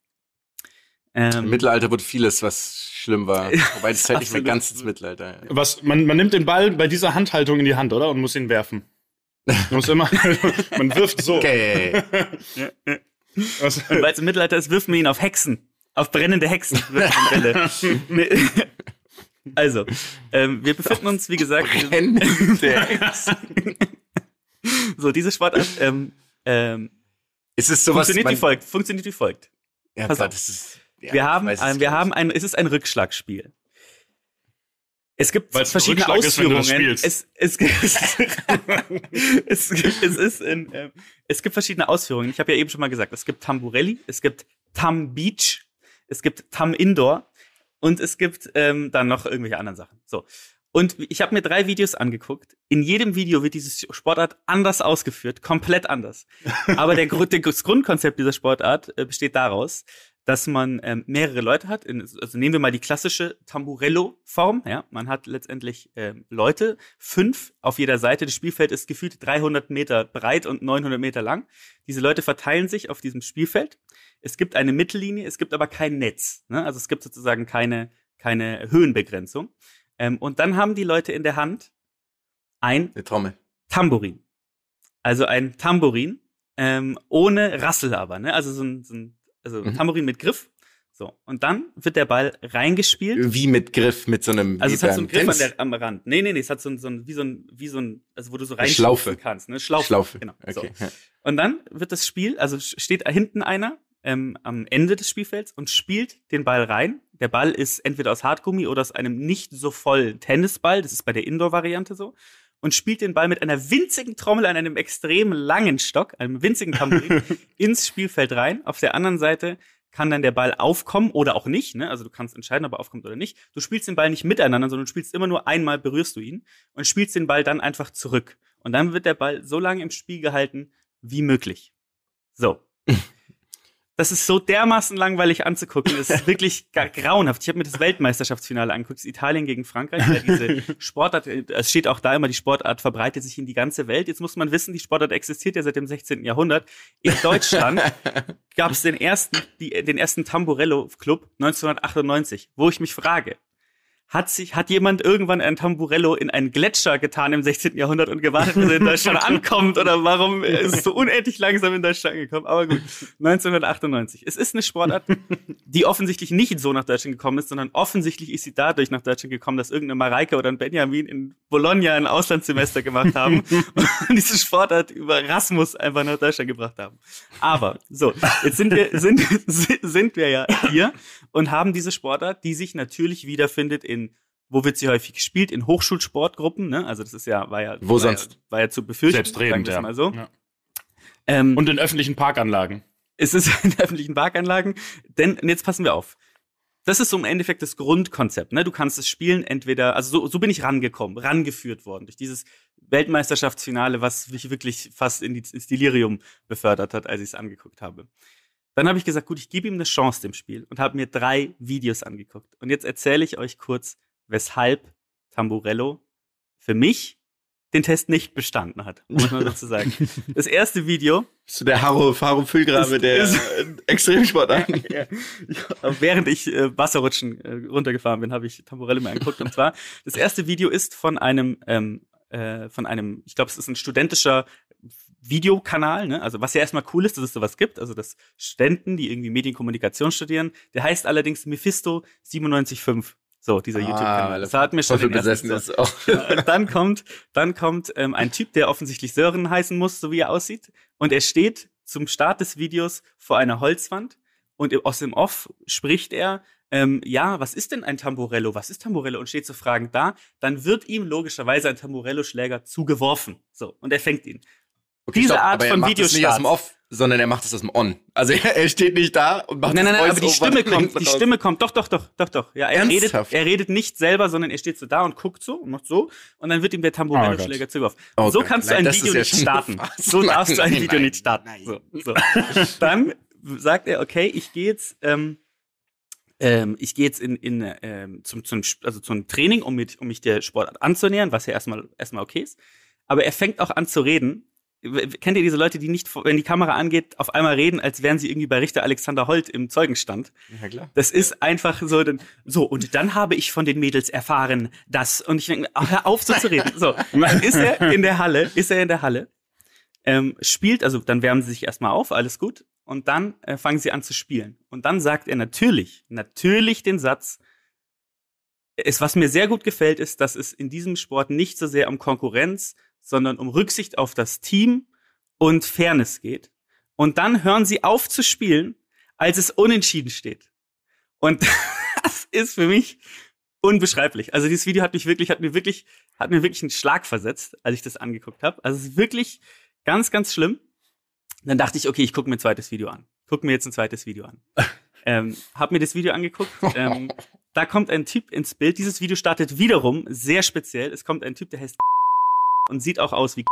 Ähm, Im Mittelalter wurde vieles, was schlimm war. Wobei das fällt nicht mehr ganz ins Mittelalter. Was, man, man nimmt den Ball bei dieser Handhaltung in die Hand, oder? Und muss ihn werfen. Man muss immer, [laughs] man wirft so. Okay. Was? Und weil es im Mittelalter ist, wirft man ihn auf Hexen. Auf brennende Hexen [laughs] also, ähm, wir befinden uns, wie gesagt, brennende Hexen. [laughs] so, diese Sportart, ähm, ähm, ist es sowas, funktioniert wie folgt, funktioniert wie folgt. Ja, Pass klar, das ist, ja, wir haben, ein, wir haben ein, es ist ein Rückschlagspiel. Es gibt Weil's verschiedene Ausführungen. Ist, es, es, [laughs] es, es, ist in, äh, es gibt verschiedene Ausführungen. Ich habe ja eben schon mal gesagt, es gibt Tamburelli, es gibt Tam Beach, es gibt Tam Indoor und es gibt ähm, dann noch irgendwelche anderen Sachen. So. Und ich habe mir drei Videos angeguckt. In jedem Video wird diese Sportart anders ausgeführt, komplett anders. Aber der, der, [laughs] das Grundkonzept dieser Sportart äh, besteht daraus, dass man ähm, mehrere Leute hat. In, also nehmen wir mal die klassische Tamburello-Form. Ja, man hat letztendlich ähm, Leute, fünf auf jeder Seite. Das Spielfeld ist gefühlt 300 Meter breit und 900 Meter lang. Diese Leute verteilen sich auf diesem Spielfeld. Es gibt eine Mittellinie, es gibt aber kein Netz. Ne? Also es gibt sozusagen keine keine Höhenbegrenzung. Ähm, und dann haben die Leute in der Hand ein Eine Trommel. Tambourin. Also ein Tambourin ähm, ohne Rassel aber. Ne? Also so ein, so ein also mhm. Tambourin mit Griff. So, und dann wird der Ball reingespielt. Wie mit Griff, mit so einem Also es hat so einen Griff der, am Rand. Nee, nee, nee, es hat so ein, so ein, wie so ein, wie so ein, also wo du so reinschlaufen kannst. Ne? Schlaufe. Schlaufe. Genau. Okay. So. Und dann wird das Spiel, also steht da hinten einer ähm, am Ende des Spielfelds und spielt den Ball rein. Der Ball ist entweder aus Hartgummi oder aus einem nicht so vollen Tennisball. Das ist bei der Indoor-Variante so und spielt den Ball mit einer winzigen Trommel an einem extrem langen Stock, einem winzigen Tambourin, [laughs] ins Spielfeld rein. Auf der anderen Seite kann dann der Ball aufkommen oder auch nicht. Ne? Also du kannst entscheiden, ob er aufkommt oder nicht. Du spielst den Ball nicht miteinander, sondern du spielst immer nur einmal, berührst du ihn und spielst den Ball dann einfach zurück. Und dann wird der Ball so lange im Spiel gehalten wie möglich. So. [laughs] Das ist so dermaßen langweilig anzugucken. Das ist [laughs] wirklich grauenhaft. Ich habe mir das Weltmeisterschaftsfinale angeguckt, das Italien gegen Frankreich. Diese [laughs] Sportart, es steht auch da immer, die Sportart verbreitet sich in die ganze Welt. Jetzt muss man wissen, die Sportart existiert ja seit dem 16. Jahrhundert. In Deutschland [laughs] gab es den ersten, die, den ersten Tamburello Club 1998, wo ich mich frage, hat sich, hat jemand irgendwann ein Tamburello in einen Gletscher getan im 16. Jahrhundert und gewartet, bis er in Deutschland [laughs] ankommt? Oder warum ist es so unendlich langsam in Deutschland angekommen? Aber gut, 1998. Es ist eine Sportart, die offensichtlich nicht so nach Deutschland gekommen ist, sondern offensichtlich ist sie dadurch nach Deutschland gekommen, dass irgendeine Mareike oder ein Benjamin in Bologna ein Auslandssemester gemacht haben [laughs] und diese Sportart über Rasmus einfach nach Deutschland gebracht haben. Aber, so, jetzt sind wir, sind, [laughs] sind wir ja hier und haben diese Sportart, die sich natürlich wiederfindet in wo wird sie häufig gespielt? In Hochschulsportgruppen, ne? Also das ist ja, war ja, wo war sonst? Ja, war ja zu befürchten. Selbstredend, ja. Mal so. ja. Ähm, Und in öffentlichen Parkanlagen. es ist [laughs] in öffentlichen Parkanlagen, denn jetzt passen wir auf. Das ist so im Endeffekt das Grundkonzept. Ne? Du kannst es spielen, entweder, also so, so bin ich rangekommen, rangeführt worden durch dieses Weltmeisterschaftsfinale, was mich wirklich fast in die, ins Delirium befördert hat, als ich es angeguckt habe. Dann habe ich gesagt, gut, ich gebe ihm eine Chance dem Spiel und habe mir drei Videos angeguckt. Und jetzt erzähle ich euch kurz, weshalb Tamburello für mich den Test nicht bestanden hat, muss man dazu sagen. [laughs] Das erste Video. Bist du der Haro, Haro Füllgrabe der ist- Extremsportart? [laughs] ja, ja, während ich äh, Wasserrutschen äh, runtergefahren bin, habe ich Tamburello mir angeguckt. Und zwar, das erste Video ist von einem, ähm, äh, von einem, ich glaube, es ist ein studentischer Videokanal, ne? Also was ja erstmal cool ist, dass es sowas gibt, also dass Studenten, die irgendwie Medienkommunikation studieren, der heißt allerdings Mephisto 975. So, dieser YouTube-Kanal. Das hat mir schon den besessen so. ist auch. Und dann kommt, dann kommt ähm, ein Typ, der offensichtlich Sören heißen muss, so wie er aussieht. Und er steht zum Start des Videos vor einer Holzwand und aus dem Off spricht er, ähm, ja, was ist denn ein Tamburello? Was ist Tamburello? Und steht zu Fragen da. Dann wird ihm logischerweise ein Tamburello-Schläger zugeworfen. So, und er fängt ihn. Okay, Diese stopp, Art aber er von macht das nicht aus dem. Off, sondern er macht es aus dem On. Also er, er steht nicht da und macht Nein, nein, das nein, aber die Stimme kommt, die raus. Stimme kommt, doch, doch, doch, doch, doch. Ja, er redet, er redet nicht selber, sondern er steht so da und guckt so und macht so und dann wird ihm der Oh Tamburello-Schläger zugeworfen. Oh so Gott, kannst du nein, ein das ist Video ja nicht starten. [laughs] So darfst du ein Nein, Video nein, nicht starten. nein. So, so. Dann sagt er, okay, ich gehe jetzt, ähm, ähm, ich gehe jetzt in, in ähm, zum, zum, also zum Training, um, mit, um mich der Sportart anzunähern, was ja erstmal erstmal okay ist. Aber er fängt auch an zu reden. Kennt ihr diese Leute, die nicht, wenn die Kamera angeht, auf einmal reden, als wären sie irgendwie bei Richter Alexander Holt im Zeugenstand? Ja, klar. Das ist einfach so, denn, so, und dann habe ich von den Mädels erfahren, dass, und ich denke, hör auf so zu reden. So, dann ist er in der Halle, ist er in der Halle, ähm, spielt, also dann wärmen sie sich erstmal auf, alles gut, und dann äh, fangen sie an zu spielen. Und dann sagt er natürlich, natürlich den Satz, es, was mir sehr gut gefällt, ist, dass es in diesem Sport nicht so sehr um Konkurrenz, sondern um Rücksicht auf das Team und Fairness geht. Und dann hören sie auf zu spielen, als es unentschieden steht. Und [laughs] das ist für mich unbeschreiblich. Also dieses Video hat mich wirklich, hat mir wirklich, hat mir wirklich einen Schlag versetzt, als ich das angeguckt habe. Also es ist wirklich ganz, ganz schlimm. Dann dachte ich, okay, ich gucke mir ein zweites Video an. Guck mir jetzt ein zweites Video an. [laughs] ähm, hab mir das Video angeguckt. Ähm, da kommt ein Typ ins Bild. Dieses Video startet wiederum sehr speziell. Es kommt ein Typ, der heißt und sieht auch aus wie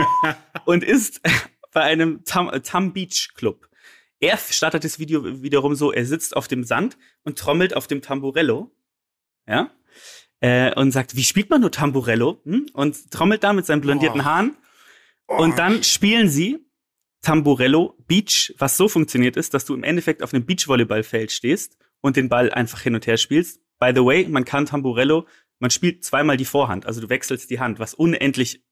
[laughs] und ist bei einem Tam, Tam Beach Club. Er startet das Video wiederum so, er sitzt auf dem Sand und trommelt auf dem Tamburello. Ja? Äh, und sagt, wie spielt man nur Tamburello? Hm? Und trommelt da mit seinen blondierten Oh. Haaren. Und dann spielen sie Tamburello Beach, was so funktioniert ist, dass du im Endeffekt auf einem Beachvolleyballfeld stehst und den Ball einfach hin und her spielst. By the way, man kann Tamburello, man spielt zweimal die Vorhand, also du wechselst die Hand, was unendlich,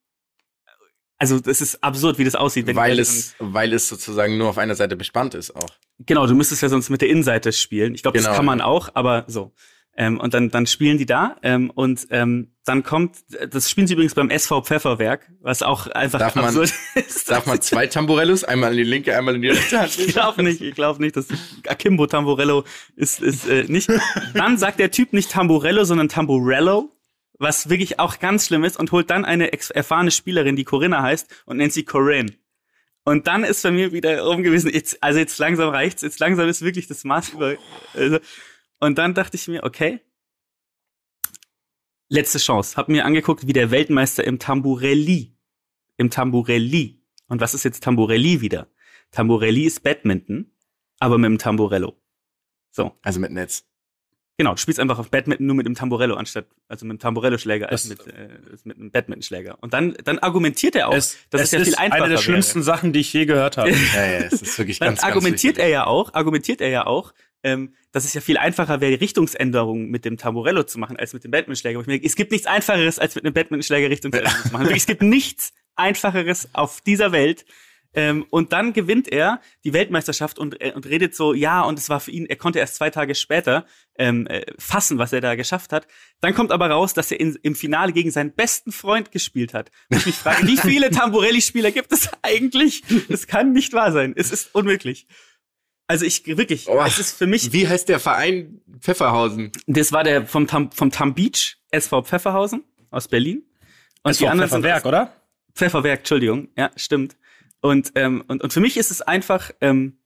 also das ist absurd, wie das aussieht. Weil es, weil es sozusagen nur auf einer Seite bespannt ist auch. Genau, du müsstest ja sonst mit der Innenseite spielen. Ich glaube, Genau. das kann man auch, aber so. Ähm, und dann, dann spielen die da ähm, und ähm, dann kommt, das spielen sie übrigens beim SV Pfefferwerk, was auch einfach Darf man- absurd [laughs] ist. Darf man zwei Tamburellos, einmal in die linke, einmal in die rechte Hand [laughs] Ich glaube nicht, ich glaube nicht, dass Akimbo Tamburello ist, ist äh, nicht. Dann sagt der Typ nicht Tamburello, sondern Tamburello, was wirklich auch ganz schlimm ist und holt dann eine erfahrene Spielerin, die Corinna heißt und nennt sie Corinne. Und dann ist bei mir wieder rum gewesen, jetzt, also jetzt langsam reicht's, jetzt langsam ist wirklich das Maß über. Also, und dann dachte ich mir, okay, letzte Chance. Hab mir angeguckt, wie der Weltmeister im Tamburelli, im Tamburelli. Und was ist jetzt Tamburelli wieder? Tamburelli ist Badminton, aber mit dem Tamburello. So, Also mit Netz. genau, du spielst einfach auf Badminton nur mit dem Tamburello anstatt, also mit dem Tamburello-Schläger als mit, äh, mit einem Badminton-Schläger. Und dann, dann argumentiert er auch, Es, dass es es ja ist viel einfacher eine der wäre. schönsten Sachen, die ich je gehört habe. [laughs] Ja, ja, es ist wirklich Dann ganz, ganz argumentiert wichtig. er ja auch, argumentiert er ja auch, ähm, dass es ja viel einfacher wäre, die Richtungsänderung mit dem Tamburello zu machen, als mit dem Badmintonschläger. Wo ich mir Es gibt nichts Einfacheres, als mit einem Badmintonschläger Richtungsänderung zu machen. Es gibt nichts Einfacheres auf dieser Welt. Ähm, und dann gewinnt er die Weltmeisterschaft und, äh, und redet so, ja, und es war für ihn, er konnte erst zwei Tage später ähm, äh, fassen, was er da geschafft hat. Dann kommt aber raus, dass er in, im Finale gegen seinen besten Freund gespielt hat. Und ich mich frage, wie viele Tamburelli-Spieler gibt es eigentlich? Das kann nicht wahr sein. Es ist unmöglich. Also ich wirklich, Oh, es ist für mich, Wie heißt der Verein Pfefferhausen? das war der vom Tam, vom Tam Beach, SV Pfefferhausen aus Berlin. Und Das war Pfefferwerk, oder? Pfefferwerk, Entschuldigung, ja, stimmt. Und, ähm, und, und für mich ist es einfach, ähm,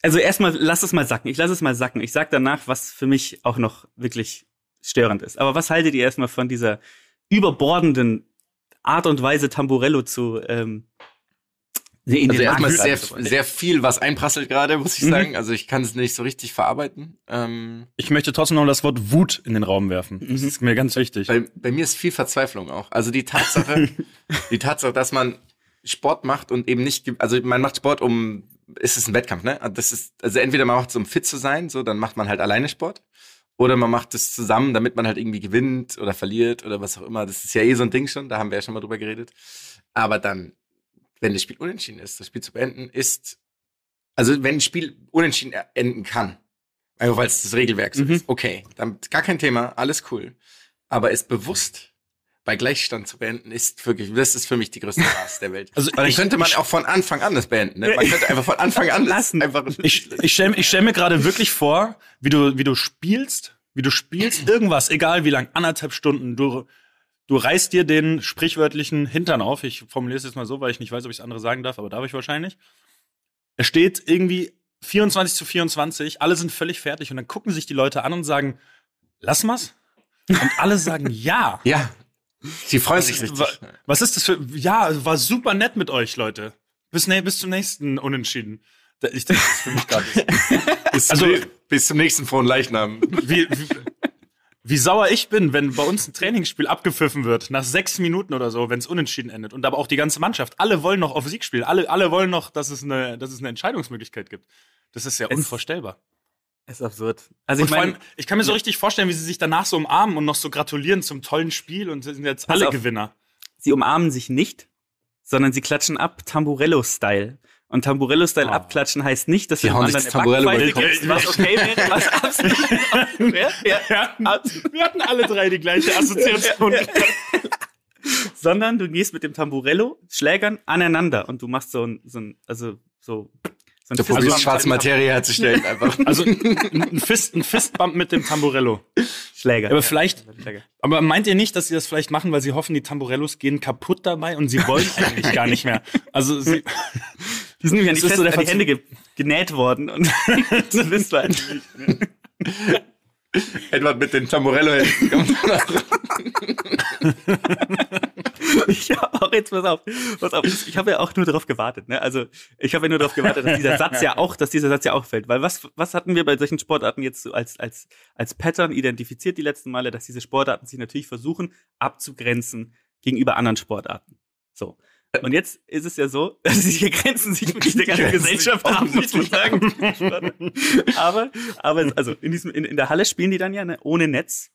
also erstmal, lass es mal sacken. Ich lasse es mal sacken. Ich sag danach, was für mich auch noch wirklich störend ist. Aber was haltet ihr erstmal von dieser überbordenden Art und Weise, Tamburello zu ähm, in Also erstmal sehr, sehr viel, was einprasselt gerade, muss ich Mhm. sagen. Also ich kann es nicht so richtig verarbeiten. Ähm, Ich möchte trotzdem noch das Wort Wut in den Raum werfen. Das Mhm. ist mir ganz wichtig. bei, bei mir ist viel Verzweiflung auch. Also die Tatsache, [laughs] die Tatsache, dass man Sport macht und eben nicht, also man macht Sport, um, es ist ein Wettkampf, ne? Das ist, also entweder man macht es, um fit zu sein, so, dann macht man halt alleine Sport. Oder man macht es zusammen, damit man halt irgendwie gewinnt oder verliert oder was auch immer. Das ist ja eh so ein Ding schon, da haben wir ja schon mal drüber geredet. Aber dann, wenn das Spiel unentschieden ist, das Spiel zu beenden, ist, also wenn ein Spiel unentschieden enden kann, einfach weil es das Regelwerk so Mhm. ist, okay, dann gar kein Thema, alles cool. Aber es bewusst bei Gleichstand zu beenden, ist wirklich, das ist für mich die größte Spaß der Welt. [laughs] Also ich- könnte man auch von Anfang an das beenden. Ne? Man könnte einfach von [laughs] Anfang an Lassen. Einfach Ich, ich stelle stell mir gerade wirklich vor, wie du, wie du spielst, wie du spielst irgendwas, egal wie lang, anderthalb Stunden, du, du reißt dir den sprichwörtlichen Hintern auf. Ich formuliere es jetzt mal so, weil ich nicht weiß, ob ich es andere sagen darf, aber darf ich wahrscheinlich. Es steht irgendwie 24 zu 24, alle sind völlig fertig und dann gucken sich die Leute an und sagen, lass mal's. Und alle sagen [laughs] ja. ja. Sie freuen sich richtig. Wa- Was ist das für. Ja, war super nett mit euch, Leute. Bis, ne, bis zum nächsten Unentschieden. Ich denke, das ist für mich gerade. [laughs] bis, also, bis zum nächsten frohen Leichnam. Wie, wie, wie sauer ich bin, wenn bei uns ein Trainingsspiel abgepfiffen wird, nach sechs Minuten oder so, wenn es unentschieden endet. Und aber auch die ganze Mannschaft. Alle wollen noch auf Sieg spielen. Alle, alle wollen noch, dass es, eine, dass es eine Entscheidungsmöglichkeit gibt. Das ist ja unvorstellbar. Ist absurd. Also ich meine, ich kann mir so richtig vorstellen, wie sie sich danach so umarmen und noch so gratulieren zum tollen Spiel und sind jetzt alle auf, Gewinner. Sie umarmen sich nicht, sondern sie klatschen ab, Tamburello-Style. Und Tamburello-Style oh. abklatschen heißt nicht, dass sie dem anderen Tamburello gibst, was okay wäre, was [laughs] absolut wäre. Ja, ja. Wir hatten alle drei die gleiche Assoziation. sondern du gehst mit dem Tamburello Schlägern aneinander und du machst so ein, so ein also so so du probierst also, schwarze Materie herzustellen einfach. Also ein, Fist, ein Fistbump mit dem Tamburello. Schläger. Aber ja, vielleicht, Schläger. aber meint ihr nicht, dass sie das vielleicht machen, weil sie hoffen, die Tamburellos gehen kaputt dabei und sie wollen [laughs] eigentlich gar nicht mehr? Also sie, [laughs] die sind nämlich an die, Fest, so an die Hände ge genäht worden und [laughs] so wisst du eigentlich nicht. Edward mit den Tamburello-Händen. ich habe auch jetzt pass auf, pass auf. Ich habe ja auch nur darauf gewartet. Ne? Also ich habe ja nur darauf gewartet, dass dieser Satz ja auch, dass dieser Satz ja auch fällt. Weil was was hatten wir bei solchen Sportarten jetzt so als als als Pattern identifiziert die letzten Male, dass diese Sportarten sich natürlich versuchen abzugrenzen gegenüber anderen Sportarten. So. Und jetzt ist es ja so, [laughs] dass diese Grenzen sich wirklich der ganzen Gesellschaft haben, muss man sagen. aber, aber, also in diesem, in, in der Halle spielen die dann ja ne, ohne Netz.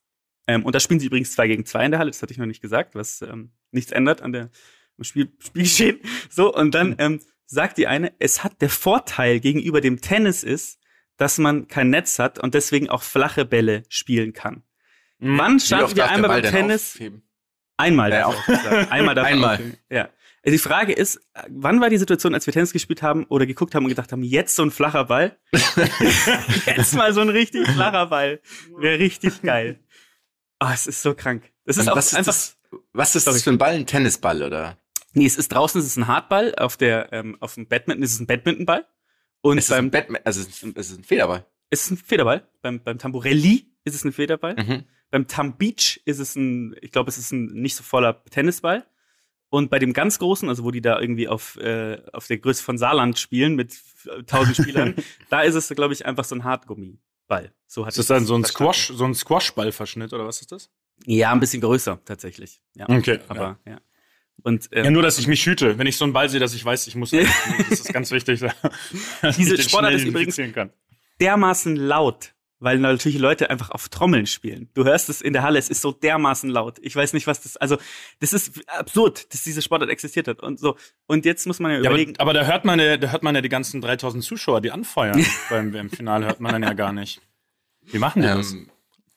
Ähm, und da spielen sie übrigens zwei gegen zwei in der Halle, das hatte ich noch nicht gesagt, was ähm, nichts ändert an der Spiel, [laughs] Spielgeschehen. So, und dann ähm, sagt die eine, es hat der Vorteil gegenüber dem Tennis ist, dass man kein Netz hat und deswegen auch flache Bälle spielen kann. Mhm. Wann standen wir einmal beim Tennis? Einmal. Ja, auch. Einmal. Einmal. Ja. Die Frage ist, wann war die Situation, als wir Tennis gespielt haben oder geguckt haben und gedacht haben, jetzt so ein flacher Ball? [laughs] jetzt mal so ein richtig flacher Ball. Wäre richtig geil. Oh, es ist so krank. Das ist auch was einfach. Ist das, was ist das für ein Ball? Ein Tennisball oder? Nee, es ist draußen, es ist ein Hartball. Auf der, ähm, auf dem Badminton ist es ein Badmintonball. Und es beim Badminton, also es ist ein Federball. Es ist ein Federball. Beim, beim Tamburelli ist es ein Federball. Mhm. Beim Tam Beach ist es ein, ich glaube, es ist ein nicht so voller Tennisball. Und bei dem ganz großen, also wo die da irgendwie auf, äh, auf der Größe von Saarland spielen mit tausend Spielern, [laughs] da ist es, glaube ich, einfach so ein Hartgummi. Ball. So hat ist das dann so ein Squash, so ein Squashballverschnitt oder was ist das? Ja, ein bisschen größer tatsächlich. Ja. Okay. Aber ja. ja. Und, ähm, ja, nur, dass ich mich hüte. Wenn ich so einen Ball sehe, dass ich weiß, ich muss. [laughs] das ist ganz wichtig. Diese Sportart ist übrigens dermaßen laut, weil natürlich Leute einfach auf Trommeln spielen. Du hörst es in der Halle, es ist so dermaßen laut. Ich weiß nicht, was das, also, das ist absurd, dass diese Sportart existiert hat und so. Und jetzt muss man ja, ja überlegen. Aber, aber, da hört man ja, da hört man ja die ganzen 3000 Zuschauer, die anfeuern. [laughs] beim, Im Finale hört man dann ja gar nicht. Wie machen die ähm, das?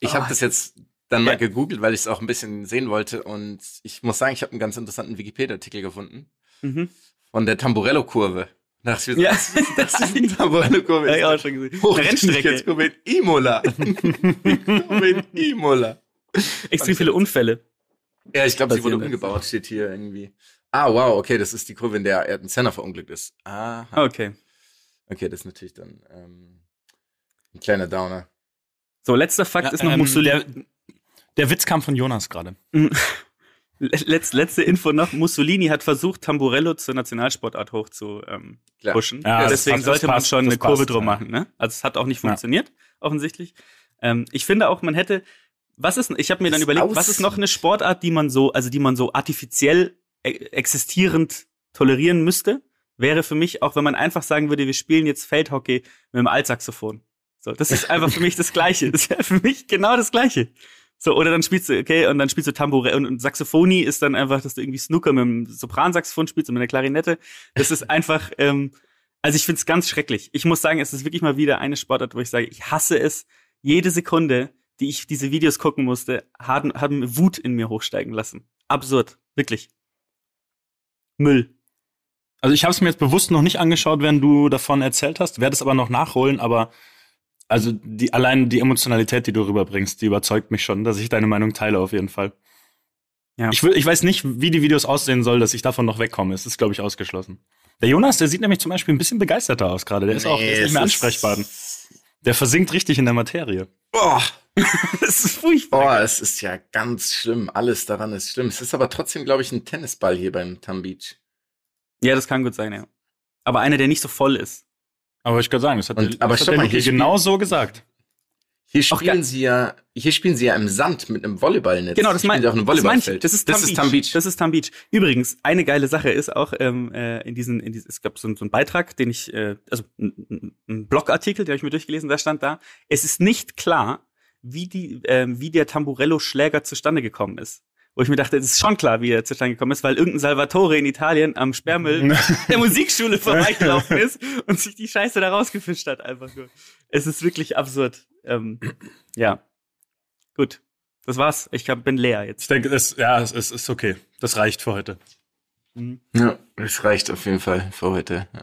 Ich habe oh. das jetzt dann mal gegoogelt, weil ich es auch ein bisschen sehen wollte und ich muss sagen, ich habe einen ganz interessanten Wikipedia-Artikel gefunden. Mhm. Von der Tamburello-Kurve. Nach ja. das, ist [laughs] eine Tamburello-Kurve. Ja, ich auch schon gesehen. Eine Rennstrecke. Jetzt Kurve in Imola. [laughs] Kurve in Imola. Extrem viele Unfälle. Ja, ich glaube, sie wurde umgebaut, steht hier irgendwie. Ah, wow, okay, das ist die Kurve, in der Ayrton Senna verunglückt ist. Aha. Okay. Okay, das ist natürlich dann ähm, ein kleiner Downer. So, letzter Fakt ja, ist noch ähm, Mussolini. Der, der Witz kam von Jonas gerade. Letz, letzte Info noch. Mussolini hat versucht, Tamburello zur Nationalsportart hoch zu ähm, pushen. Ja, Deswegen passt, sollte man schon eine Kurve drum machen. Ne? Also es hat auch nicht funktioniert, ja. offensichtlich. Ähm, ich finde auch, man hätte, was ist, ich habe mir dann überlegt, was ist noch eine Sportart, die man so, also die man so artifiziell e existierend tolerieren müsste, wäre für mich auch, wenn man einfach sagen würde, wir spielen jetzt Feldhockey mit dem Altsaxophon. So, das ist einfach für mich das Gleiche. Das wäre für mich genau das Gleiche. So, oder dann spielst du, okay, und dann spielst du Tambourine und, und Saxophonie ist dann einfach, dass du irgendwie Snooker mit dem Sopransaxophon spielst und mit einer Klarinette. Das ist einfach, [laughs] ähm, also ich find's ganz schrecklich. Ich muss sagen, es ist wirklich mal wieder eine Sportart, wo ich sage, ich hasse es. Jede Sekunde, die ich diese Videos gucken musste, haben, haben Wut in mir hochsteigen lassen. Absurd, wirklich. Müll. Also ich habe es mir jetzt bewusst noch nicht angeschaut, wenn du davon erzählt hast, werde es aber noch nachholen, aber also die, allein die Emotionalität, die du rüberbringst, die überzeugt mich schon, dass ich deine Meinung teile auf jeden Fall. Ja. Ich, will, ich weiß nicht, wie die Videos aussehen soll, dass ich davon noch wegkomme. Es ist, glaube ich, ausgeschlossen. Der Jonas, der sieht nämlich zum Beispiel ein bisschen begeisterter aus gerade. Der nee, ist auch der ist nicht mehr ansprechbar. Der versinkt richtig in der Materie. Boah. [laughs] das ist furchtbar. Boah, es ist ja ganz schlimm. Alles daran ist schlimm. Es ist aber trotzdem, glaube ich, ein Tennisball hier beim Tam Beach. Ja, das kann gut sein, ja. Aber einer, der nicht so voll ist. Aber ich kann sagen, das hat, Und- aber das hat mal, genau so gesagt. Hier spielen sie ja, hier spielen sie ja im Sand mit einem Volleyballnetz. Genau, das meine sie auf einem ich. Volleyballfeld. Das ist Tam das Beach. ist Tam Beach. Das ist Tam Beach. Übrigens, eine geile Sache ist auch ähm, äh, in diesen, in diesen, es gab so, so einen Beitrag, den ich, äh, also ein, Blogartikel, den habe ich mir durchgelesen, da stand da, es ist nicht klar, wie die, ähm, wie der Tamburello-Schläger zustande gekommen ist. Wo ich mir dachte, es ist schon klar, wie er zustande gekommen ist, weil irgendein Salvatore in Italien am Sperrmüll [laughs] der Musikschule vorbeigelaufen ist und sich die Scheiße da rausgefischt hat, einfach nur. Es ist wirklich absurd. Ähm, ja. Gut. Das war's. Ich hab, bin leer Ich jetzt. denke, es, ja, es, es ist okay. Das reicht für heute. Ja, das reicht auf jeden Fall für heute. Ja.